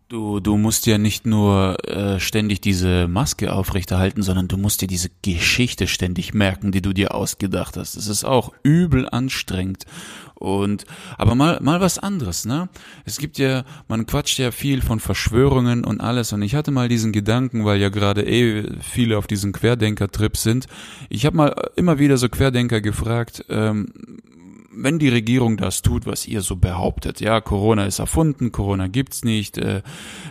Du, du musst ja nicht nur äh, ständig diese Maske aufrechterhalten, sondern du musst dir diese Geschichte ständig merken, die du dir ausgedacht hast. Das ist auch übel anstrengend. Und aber mal mal was anderes, ne? Es gibt ja, man quatscht ja viel von Verschwörungen und alles. Und ich hatte mal diesen Gedanken, weil ja gerade eh viele auf diesen Querdenker-Trip sind. Ich habe mal immer wieder so Querdenker gefragt. Ähm, wenn die Regierung das tut, was ihr so behauptet, ja, Corona ist erfunden, Corona gibt's nicht, äh,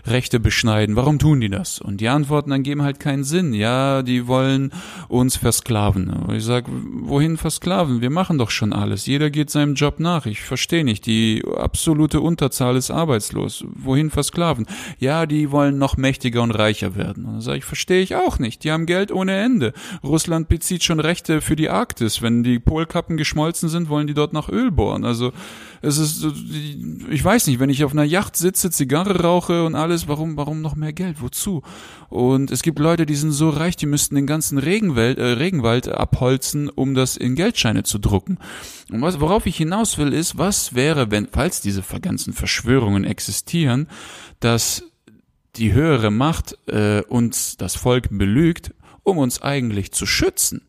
Rechte beschneiden, warum tun die das? Und die Antworten dann geben halt keinen Sinn. Ja, die wollen uns versklaven. Und ich sag, wohin versklaven? Wir machen doch schon alles. Jeder geht seinem Job nach. Ich verstehe nicht. Die absolute Unterzahl ist arbeitslos. Wohin versklaven? Ja, die wollen noch mächtiger und reicher werden. Und dann sage ich, verstehe ich auch nicht. Die haben Geld ohne Ende. Russland bezieht schon Rechte für die Arktis. Wenn die Polkappen geschmolzen sind, wollen die dort dort nach Öl bohren. Also es ist, ich weiß nicht, wenn ich auf einer Yacht sitze, Zigarre rauche und alles, warum, warum noch mehr Geld? Wozu? Und es gibt Leute, die sind so reich, die müssten den ganzen Regenwald, äh, Regenwald abholzen, um das in Geldscheine zu drucken. Und was, worauf ich hinaus will, ist, was wäre, wenn, falls diese ganzen Verschwörungen existieren, dass die höhere Macht äh, uns das Volk belügt, um uns eigentlich zu schützen.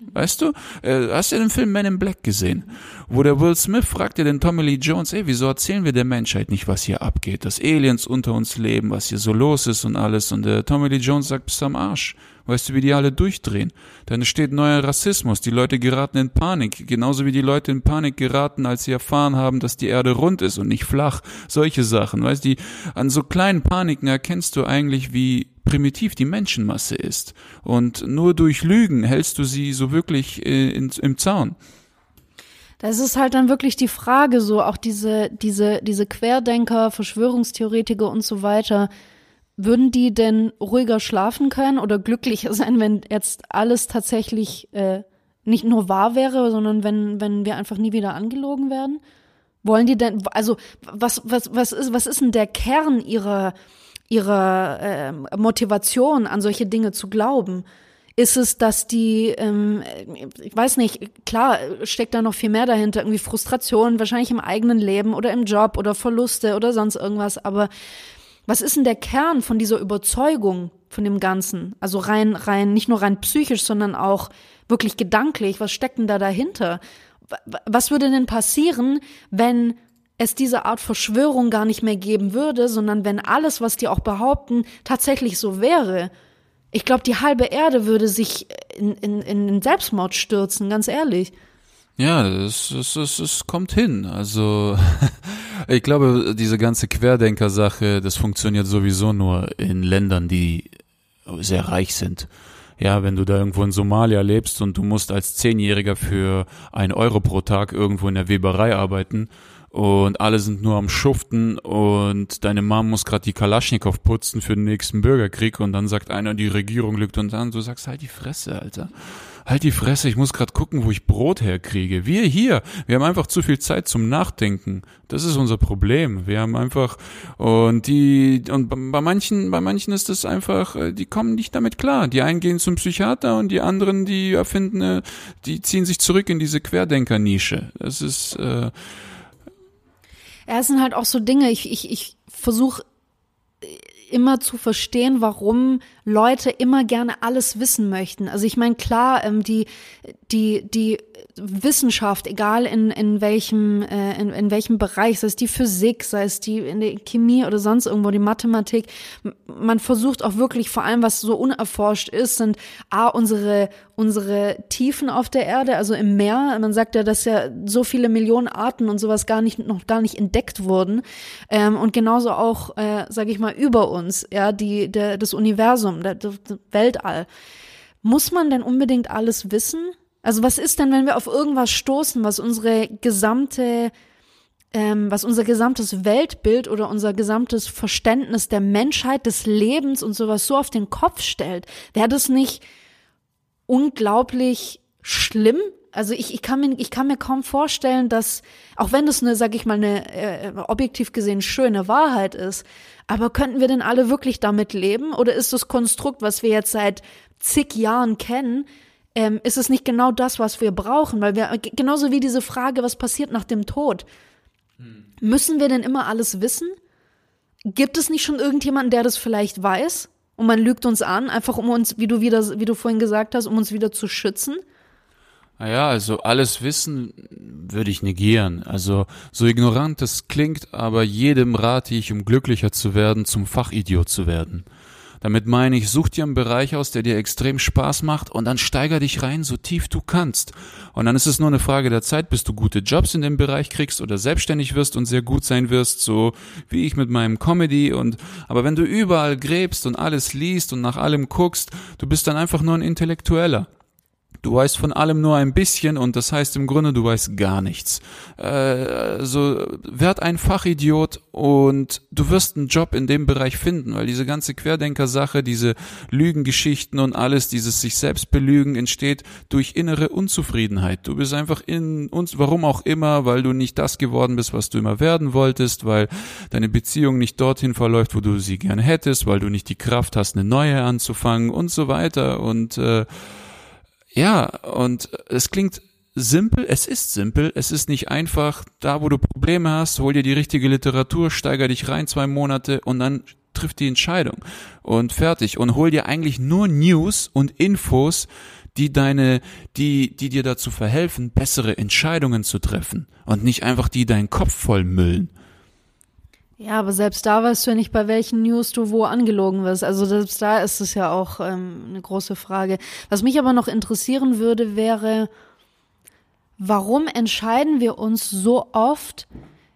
Weißt du? Äh, hast du den Film Men in Black gesehen? Wo der Will Smith fragte den Tommy Lee Jones, ey, wieso erzählen wir der Menschheit nicht, was hier abgeht? Dass Aliens unter uns leben, was hier so los ist und alles. Und der Tommy Lee Jones sagt, bist am Arsch. Weißt du, wie die alle durchdrehen? Dann entsteht neuer Rassismus. Die Leute geraten in Panik. Genauso wie die Leute in Panik geraten, als sie erfahren haben, dass die Erde rund ist und nicht flach. Solche Sachen. Weißt du, an so kleinen Paniken erkennst du eigentlich, wie primitiv die Menschenmasse ist. Und nur durch Lügen hältst du sie so wirklich äh, in, im Zaun. Das ist halt dann wirklich die Frage, so auch diese, diese, diese Querdenker, Verschwörungstheoretiker und so weiter. Würden die denn ruhiger schlafen können oder glücklicher sein, wenn jetzt alles tatsächlich äh, nicht nur wahr wäre, sondern wenn, wenn wir einfach nie wieder angelogen werden? Wollen die denn, also was, was, was ist, was ist denn der Kern ihrer, ihrer äh, Motivation, an solche Dinge zu glauben? Ist es, dass die, ähm, ich weiß nicht, klar steckt da noch viel mehr dahinter, irgendwie Frustration, wahrscheinlich im eigenen Leben oder im Job oder Verluste oder sonst irgendwas, aber was ist denn der Kern von dieser Überzeugung von dem Ganzen? Also rein, rein, nicht nur rein psychisch, sondern auch wirklich gedanklich. Was steckt denn da dahinter? Was würde denn passieren, wenn es diese Art Verschwörung gar nicht mehr geben würde, sondern wenn alles, was die auch behaupten, tatsächlich so wäre. Ich glaube, die halbe Erde würde sich in, in, in den Selbstmord stürzen, ganz ehrlich. Ja, es, es, es, es kommt hin. Also ich glaube, diese ganze Querdenker-Sache, das funktioniert sowieso nur in Ländern, die sehr reich sind. Ja, wenn du da irgendwo in Somalia lebst und du musst als Zehnjähriger für ein Euro pro Tag irgendwo in der Weberei arbeiten und alle sind nur am Schuften und deine Mom muss gerade die Kalaschnikow putzen für den nächsten Bürgerkrieg und dann sagt einer, die Regierung lügt und dann du sagst halt die Fresse, Alter. Halt die Fresse, ich muss gerade gucken, wo ich Brot herkriege. Wir hier, wir haben einfach zu viel Zeit zum Nachdenken. Das ist unser Problem. Wir haben einfach und die und bei manchen, bei manchen ist es einfach, äh, die kommen nicht damit klar. Die einen gehen zum Psychiater und die anderen, die erfinden, äh, die ziehen sich zurück in diese Querdenker-Nische. Das ist äh, ja, es sind halt auch so Dinge, ich, ich, ich versuche immer zu verstehen, warum Leute immer gerne alles wissen möchten. Also ich meine, klar, ähm, die, die, die Wissenschaft, egal in, in welchem, äh, in, in welchem Bereich, sei es die Physik, sei es die in der Chemie oder sonst irgendwo, die Mathematik, man versucht auch wirklich, vor allem was so unerforscht ist, sind A, unsere, unsere Tiefen auf der Erde, also im Meer. Man sagt ja, dass ja so viele Millionen Arten und sowas gar nicht, noch gar nicht entdeckt wurden. Ähm, und genauso auch, äh, sage ich mal, über uns, ja, die, der, das Universum, der, das Weltall. Muss man denn unbedingt alles wissen? Also was ist denn, wenn wir auf irgendwas stoßen, was unsere gesamte, ähm, was unser gesamtes Weltbild oder unser gesamtes Verständnis der Menschheit, des Lebens und sowas so auf den Kopf stellt? Wäre das nicht unglaublich schlimm? Also ich, ich, kann mir, ich kann mir kaum vorstellen, dass, auch wenn das eine, sag ich mal, eine äh, objektiv gesehen schöne Wahrheit ist, aber könnten wir denn alle wirklich damit leben? Oder ist das Konstrukt, was wir jetzt seit zig Jahren kennen, ähm, ist es nicht genau das, was wir brauchen? Weil wir, genauso wie diese Frage, was passiert nach dem Tod? Hm. Müssen wir denn immer alles wissen? Gibt es nicht schon irgendjemanden, der das vielleicht weiß? Und man lügt uns an, einfach um uns, wie du wieder, wie du vorhin gesagt hast, um uns wieder zu schützen? Naja, also alles Wissen würde ich negieren. Also so ignorant es klingt, aber jedem rate ich, um glücklicher zu werden, zum Fachidiot zu werden. Damit meine ich, such dir einen Bereich aus, der dir extrem Spaß macht und dann steiger dich rein, so tief du kannst. Und dann ist es nur eine Frage der Zeit, bis du gute Jobs in dem Bereich kriegst oder selbstständig wirst und sehr gut sein wirst, so wie ich mit meinem Comedy und, aber wenn du überall gräbst und alles liest und nach allem guckst, du bist dann einfach nur ein Intellektueller. Du weißt von allem nur ein bisschen und das heißt im Grunde, du weißt gar nichts. Äh, also werd ein Fachidiot und du wirst einen Job in dem Bereich finden, weil diese ganze Querdenker-Sache, diese Lügengeschichten und alles, dieses sich selbst belügen, entsteht durch innere Unzufriedenheit. Du bist einfach in uns, warum auch immer, weil du nicht das geworden bist, was du immer werden wolltest, weil deine Beziehung nicht dorthin verläuft, wo du sie gerne hättest, weil du nicht die Kraft hast, eine neue anzufangen und so weiter und äh, ja, und es klingt simpel, es ist simpel, es ist nicht einfach, da wo du Probleme hast, hol dir die richtige Literatur, steiger dich rein zwei Monate und dann trifft die Entscheidung. Und fertig. Und hol dir eigentlich nur News und Infos, die deine, die, die dir dazu verhelfen, bessere Entscheidungen zu treffen. Und nicht einfach die deinen Kopf voll müllen. Ja, aber selbst da weißt du ja nicht, bei welchen News du wo angelogen wirst. Also selbst da ist es ja auch ähm, eine große Frage. Was mich aber noch interessieren würde, wäre, warum entscheiden wir uns so oft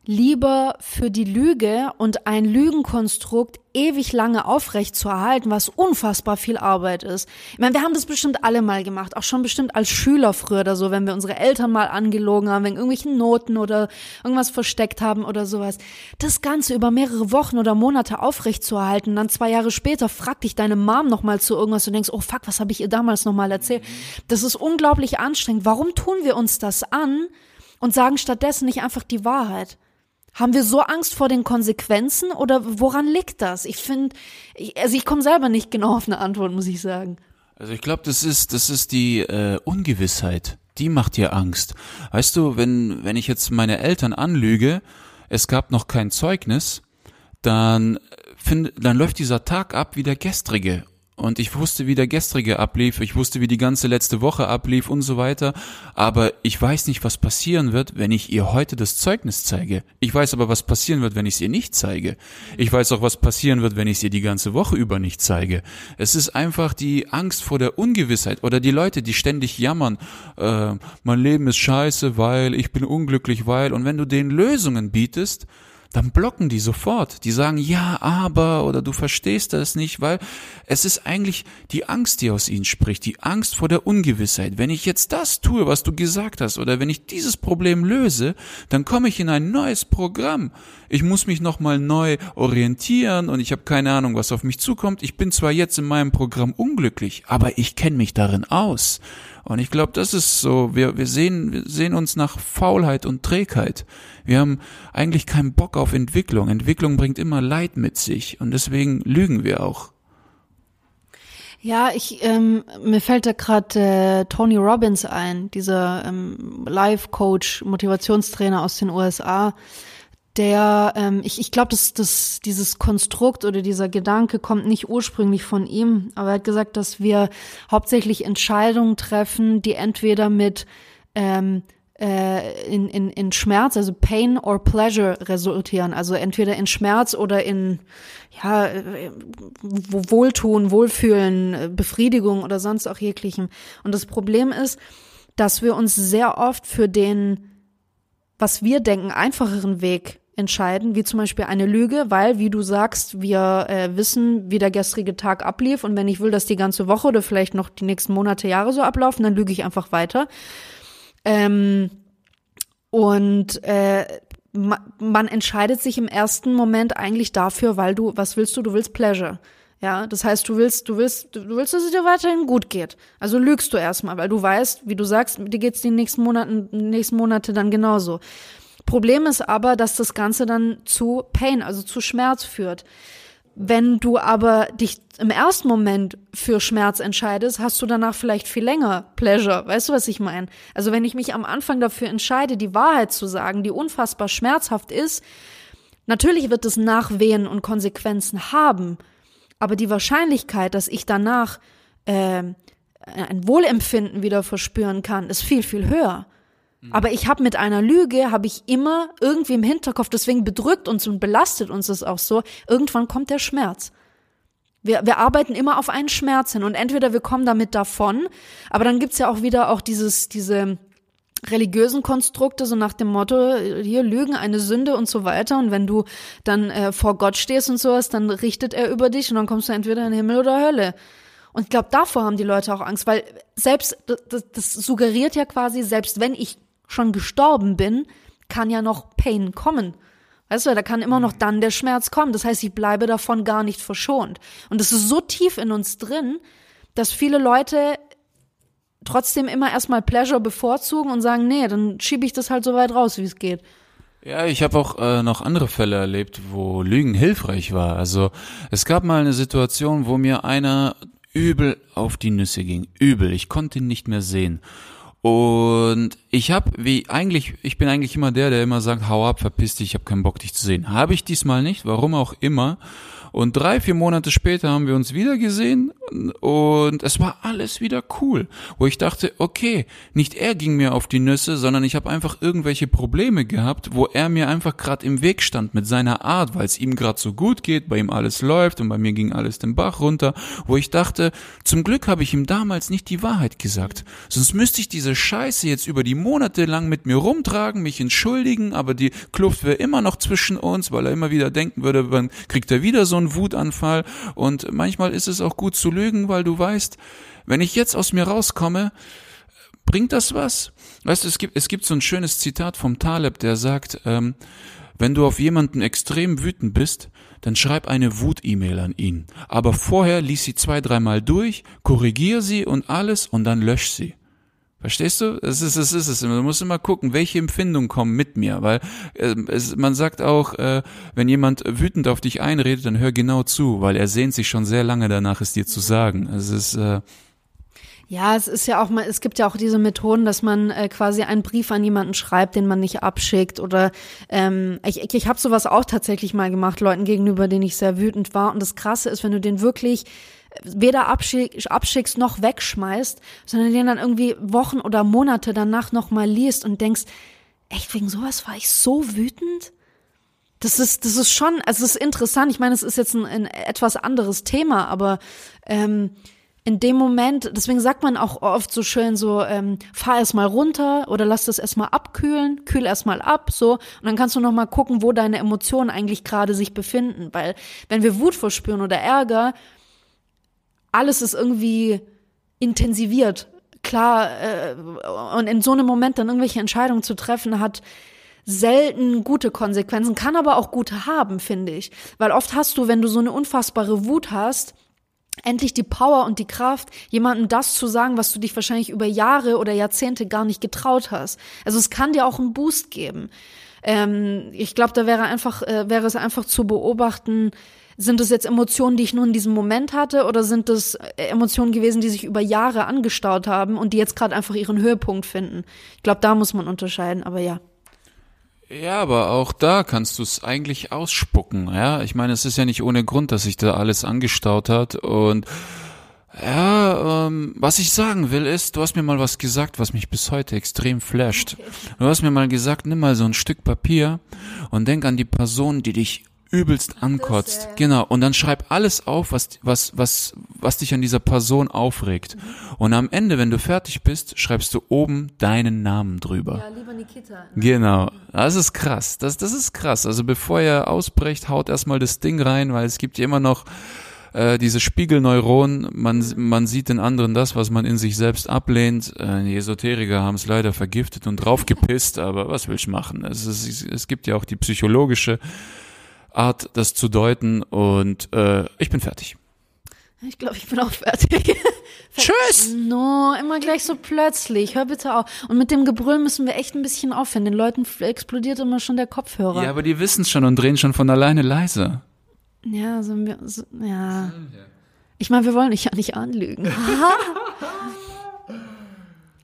lieber für die Lüge und ein Lügenkonstrukt ewig lange aufrecht zu erhalten, was unfassbar viel Arbeit ist. Ich meine, wir haben das bestimmt alle mal gemacht, auch schon bestimmt als Schüler früher oder so, wenn wir unsere Eltern mal angelogen haben, wegen irgendwelchen Noten oder irgendwas versteckt haben oder sowas. Das Ganze über mehrere Wochen oder Monate aufrecht zu erhalten, dann zwei Jahre später fragt dich deine Mom nochmal zu irgendwas und denkst, oh fuck, was habe ich ihr damals nochmal erzählt? Das ist unglaublich anstrengend. Warum tun wir uns das an und sagen stattdessen nicht einfach die Wahrheit? Haben wir so Angst vor den Konsequenzen oder woran liegt das? Ich finde, also ich komme selber nicht genau auf eine Antwort, muss ich sagen. Also ich glaube, das ist, das ist die äh, Ungewissheit. Die macht dir Angst. Weißt du, wenn, wenn ich jetzt meine Eltern anlüge, es gab noch kein Zeugnis, dann, find, dann läuft dieser Tag ab wie der gestrige und ich wusste, wie der gestrige ablief, ich wusste, wie die ganze letzte Woche ablief und so weiter, aber ich weiß nicht, was passieren wird, wenn ich ihr heute das Zeugnis zeige. Ich weiß aber, was passieren wird, wenn ich es ihr nicht zeige. Ich weiß auch, was passieren wird, wenn ich es ihr die ganze Woche über nicht zeige. Es ist einfach die Angst vor der Ungewissheit oder die Leute, die ständig jammern, äh, mein Leben ist scheiße, weil ich bin unglücklich, weil, und wenn du denen Lösungen bietest, dann blocken die sofort. Die sagen ja, aber oder du verstehst das nicht, weil es ist eigentlich die Angst, die aus ihnen spricht, die Angst vor der Ungewissheit. Wenn ich jetzt das tue, was du gesagt hast, oder wenn ich dieses Problem löse, dann komme ich in ein neues Programm. Ich muss mich nochmal neu orientieren und ich habe keine Ahnung, was auf mich zukommt. Ich bin zwar jetzt in meinem Programm unglücklich, aber ich kenne mich darin aus. Und ich glaube, das ist so, wir, wir, sehen, wir sehen uns nach Faulheit und Trägheit. Wir haben eigentlich keinen Bock auf Entwicklung. Entwicklung bringt immer Leid mit sich und deswegen lügen wir auch. Ja, ich ähm, mir fällt da gerade äh, Tony Robbins ein, dieser ähm, Life-Coach, Motivationstrainer aus den USA, der, ähm, ich, ich glaube, dass, dass dieses Konstrukt oder dieser Gedanke kommt nicht ursprünglich von ihm, aber er hat gesagt, dass wir hauptsächlich Entscheidungen treffen, die entweder mit ähm, äh, in, in, in Schmerz, also Pain or Pleasure resultieren, also entweder in Schmerz oder in ja, äh, Wohltun, Wohlfühlen, Befriedigung oder sonst auch jeglichem. Und das Problem ist, dass wir uns sehr oft für den, was wir denken, einfacheren Weg entscheiden, wie zum Beispiel eine Lüge, weil, wie du sagst, wir äh, wissen, wie der gestrige Tag ablief und wenn ich will, dass die ganze Woche oder vielleicht noch die nächsten Monate, Jahre so ablaufen, dann lüge ich einfach weiter. Ähm, und äh, man entscheidet sich im ersten Moment eigentlich dafür, weil du, was willst du? Du willst Pleasure. Ja, das heißt, du willst, du willst, du willst, dass es dir weiterhin gut geht. Also lügst du erstmal, weil du weißt, wie du sagst, dir geht's die nächsten Monaten, nächsten Monate dann genauso. Problem ist aber, dass das Ganze dann zu Pain, also zu Schmerz führt. Wenn du aber dich im ersten Moment für Schmerz entscheidest, hast du danach vielleicht viel länger Pleasure. Weißt du, was ich meine? Also wenn ich mich am Anfang dafür entscheide, die Wahrheit zu sagen, die unfassbar schmerzhaft ist, natürlich wird es Nachwehen und Konsequenzen haben, aber die Wahrscheinlichkeit, dass ich danach äh, ein Wohlempfinden wieder verspüren kann, ist viel, viel höher. Mhm. Aber ich habe mit einer Lüge, habe ich immer irgendwie im Hinterkopf, deswegen bedrückt uns und belastet uns das auch so, irgendwann kommt der Schmerz. Wir, wir arbeiten immer auf einen Schmerz hin und entweder wir kommen damit davon, aber dann gibt's ja auch wieder auch dieses, diese religiösen Konstrukte, so nach dem Motto, hier Lügen, eine Sünde und so weiter. Und wenn du dann äh, vor Gott stehst und sowas, dann richtet er über dich und dann kommst du entweder in Himmel oder Hölle. Und ich glaube, davor haben die Leute auch Angst, weil selbst, das, das suggeriert ja quasi, selbst wenn ich schon gestorben bin, kann ja noch Pain kommen. Weißt du, da kann immer noch dann der Schmerz kommen. Das heißt, ich bleibe davon gar nicht verschont. Und es ist so tief in uns drin, dass viele Leute trotzdem immer erstmal Pleasure bevorzugen und sagen, nee, dann schiebe ich das halt so weit raus, wie es geht. Ja, ich habe auch äh, noch andere Fälle erlebt, wo Lügen hilfreich war. Also es gab mal eine Situation, wo mir einer übel auf die Nüsse ging. Übel. Ich konnte ihn nicht mehr sehen. Und ich habe, wie eigentlich, ich bin eigentlich immer der, der immer sagt, hau ab, verpiss dich, ich habe keinen Bock, dich zu sehen. Habe ich diesmal nicht, warum auch immer. Und drei, vier Monate später haben wir uns wieder gesehen und es war alles wieder cool. Wo ich dachte, okay, nicht er ging mir auf die Nüsse, sondern ich habe einfach irgendwelche Probleme gehabt, wo er mir einfach gerade im Weg stand mit seiner Art, weil es ihm gerade so gut geht, bei ihm alles läuft und bei mir ging alles den Bach runter, wo ich dachte, zum Glück habe ich ihm damals nicht die Wahrheit gesagt. Sonst müsste ich diese Scheiße jetzt über die Monate lang mit mir rumtragen, mich entschuldigen, aber die Kluft wäre immer noch zwischen uns, weil er immer wieder denken würde, dann kriegt er wieder so einen Wutanfall und manchmal ist es auch gut zu lügen, weil du weißt, wenn ich jetzt aus mir rauskomme, bringt das was? Weißt du, es gibt, es gibt so ein schönes Zitat vom Taleb, der sagt, ähm, wenn du auf jemanden extrem wütend bist, dann schreib eine Wut-E-Mail an ihn. Aber vorher lies sie zwei, dreimal durch, korrigier sie und alles und dann lösch sie. Verstehst du? Es ist, es ist es. Du musst immer gucken, welche Empfindungen kommen mit mir, weil äh, es, man sagt auch, äh, wenn jemand wütend auf dich einredet, dann hör genau zu, weil er sehnt sich schon sehr lange danach, es dir zu sagen. Es ist äh, ja, es ist ja auch mal, es gibt ja auch diese Methoden, dass man äh, quasi einen Brief an jemanden schreibt, den man nicht abschickt oder ähm, ich, ich, ich habe sowas auch tatsächlich mal gemacht, Leuten gegenüber, denen ich sehr wütend war. Und das Krasse ist, wenn du den wirklich weder abschick, abschickst noch wegschmeißt, sondern den dann irgendwie Wochen oder Monate danach nochmal liest und denkst, echt, wegen sowas war ich so wütend? Das ist, das ist schon, also es ist interessant. Ich meine, es ist jetzt ein, ein etwas anderes Thema, aber ähm, in dem Moment, deswegen sagt man auch oft so schön so, ähm, fahr erstmal runter oder lass das erstmal abkühlen, kühl erstmal ab, so, und dann kannst du nochmal gucken, wo deine Emotionen eigentlich gerade sich befinden. Weil wenn wir Wut verspüren oder Ärger, alles ist irgendwie intensiviert. Klar, äh, und in so einem Moment dann irgendwelche Entscheidungen zu treffen, hat selten gute Konsequenzen, kann aber auch gute haben, finde ich. Weil oft hast du, wenn du so eine unfassbare Wut hast, endlich die Power und die Kraft, jemandem das zu sagen, was du dich wahrscheinlich über Jahre oder Jahrzehnte gar nicht getraut hast. Also es kann dir auch einen Boost geben. Ähm, ich glaube, da wäre einfach, äh, wäre es einfach zu beobachten, sind es jetzt Emotionen, die ich nur in diesem Moment hatte, oder sind es äh, Emotionen gewesen, die sich über Jahre angestaut haben und die jetzt gerade einfach ihren Höhepunkt finden? Ich glaube, da muss man unterscheiden, aber ja. Ja, aber auch da kannst du es eigentlich ausspucken, ja. Ich meine, es ist ja nicht ohne Grund, dass sich da alles angestaut hat und ja, ähm, was ich sagen will ist, du hast mir mal was gesagt, was mich bis heute extrem flasht. Du hast mir mal gesagt, nimm mal so ein Stück Papier und denk an die Person, die dich übelst ankotzt. Genau. Und dann schreib alles auf, was, was, was, was dich an dieser Person aufregt. Mhm. Und am Ende, wenn du fertig bist, schreibst du oben deinen Namen drüber. Ja, lieber Nikita. Ne? Genau. Das ist krass. Das, das ist krass. Also bevor ihr ausbrecht, haut erstmal das Ding rein, weil es gibt ja immer noch äh, diese Spiegelneuronen, man, mhm. man sieht den anderen das, was man in sich selbst ablehnt. Äh, die Esoteriker haben es leider vergiftet und draufgepisst, aber was will ich machen? Es, ist, es gibt ja auch die psychologische Art, das zu deuten. Und äh, ich bin fertig. Ich glaube, ich bin auch fertig. Tschüss! No, immer gleich so plötzlich. Hör bitte auf. Und mit dem Gebrüll müssen wir echt ein bisschen aufhören. Den Leuten explodiert immer schon der Kopfhörer. Ja, aber die wissen es schon und drehen schon von alleine leise. Ja, so, so ja. Ich meine, wir wollen dich ja nicht anlügen.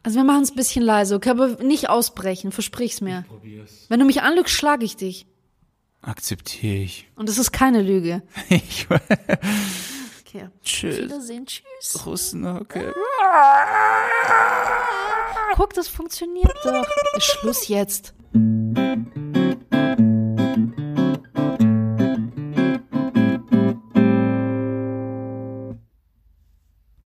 also wir machen es ein bisschen leise, okay, aber nicht ausbrechen, versprich's mir. Ich probier's. Wenn du mich anlügst, schlage ich dich. Akzeptiere ich. Und es ist keine Lüge. ich okay. Tschüss. Wiedersehen. Tschüss. Russen, okay. Guck, das funktioniert doch. Schluss jetzt.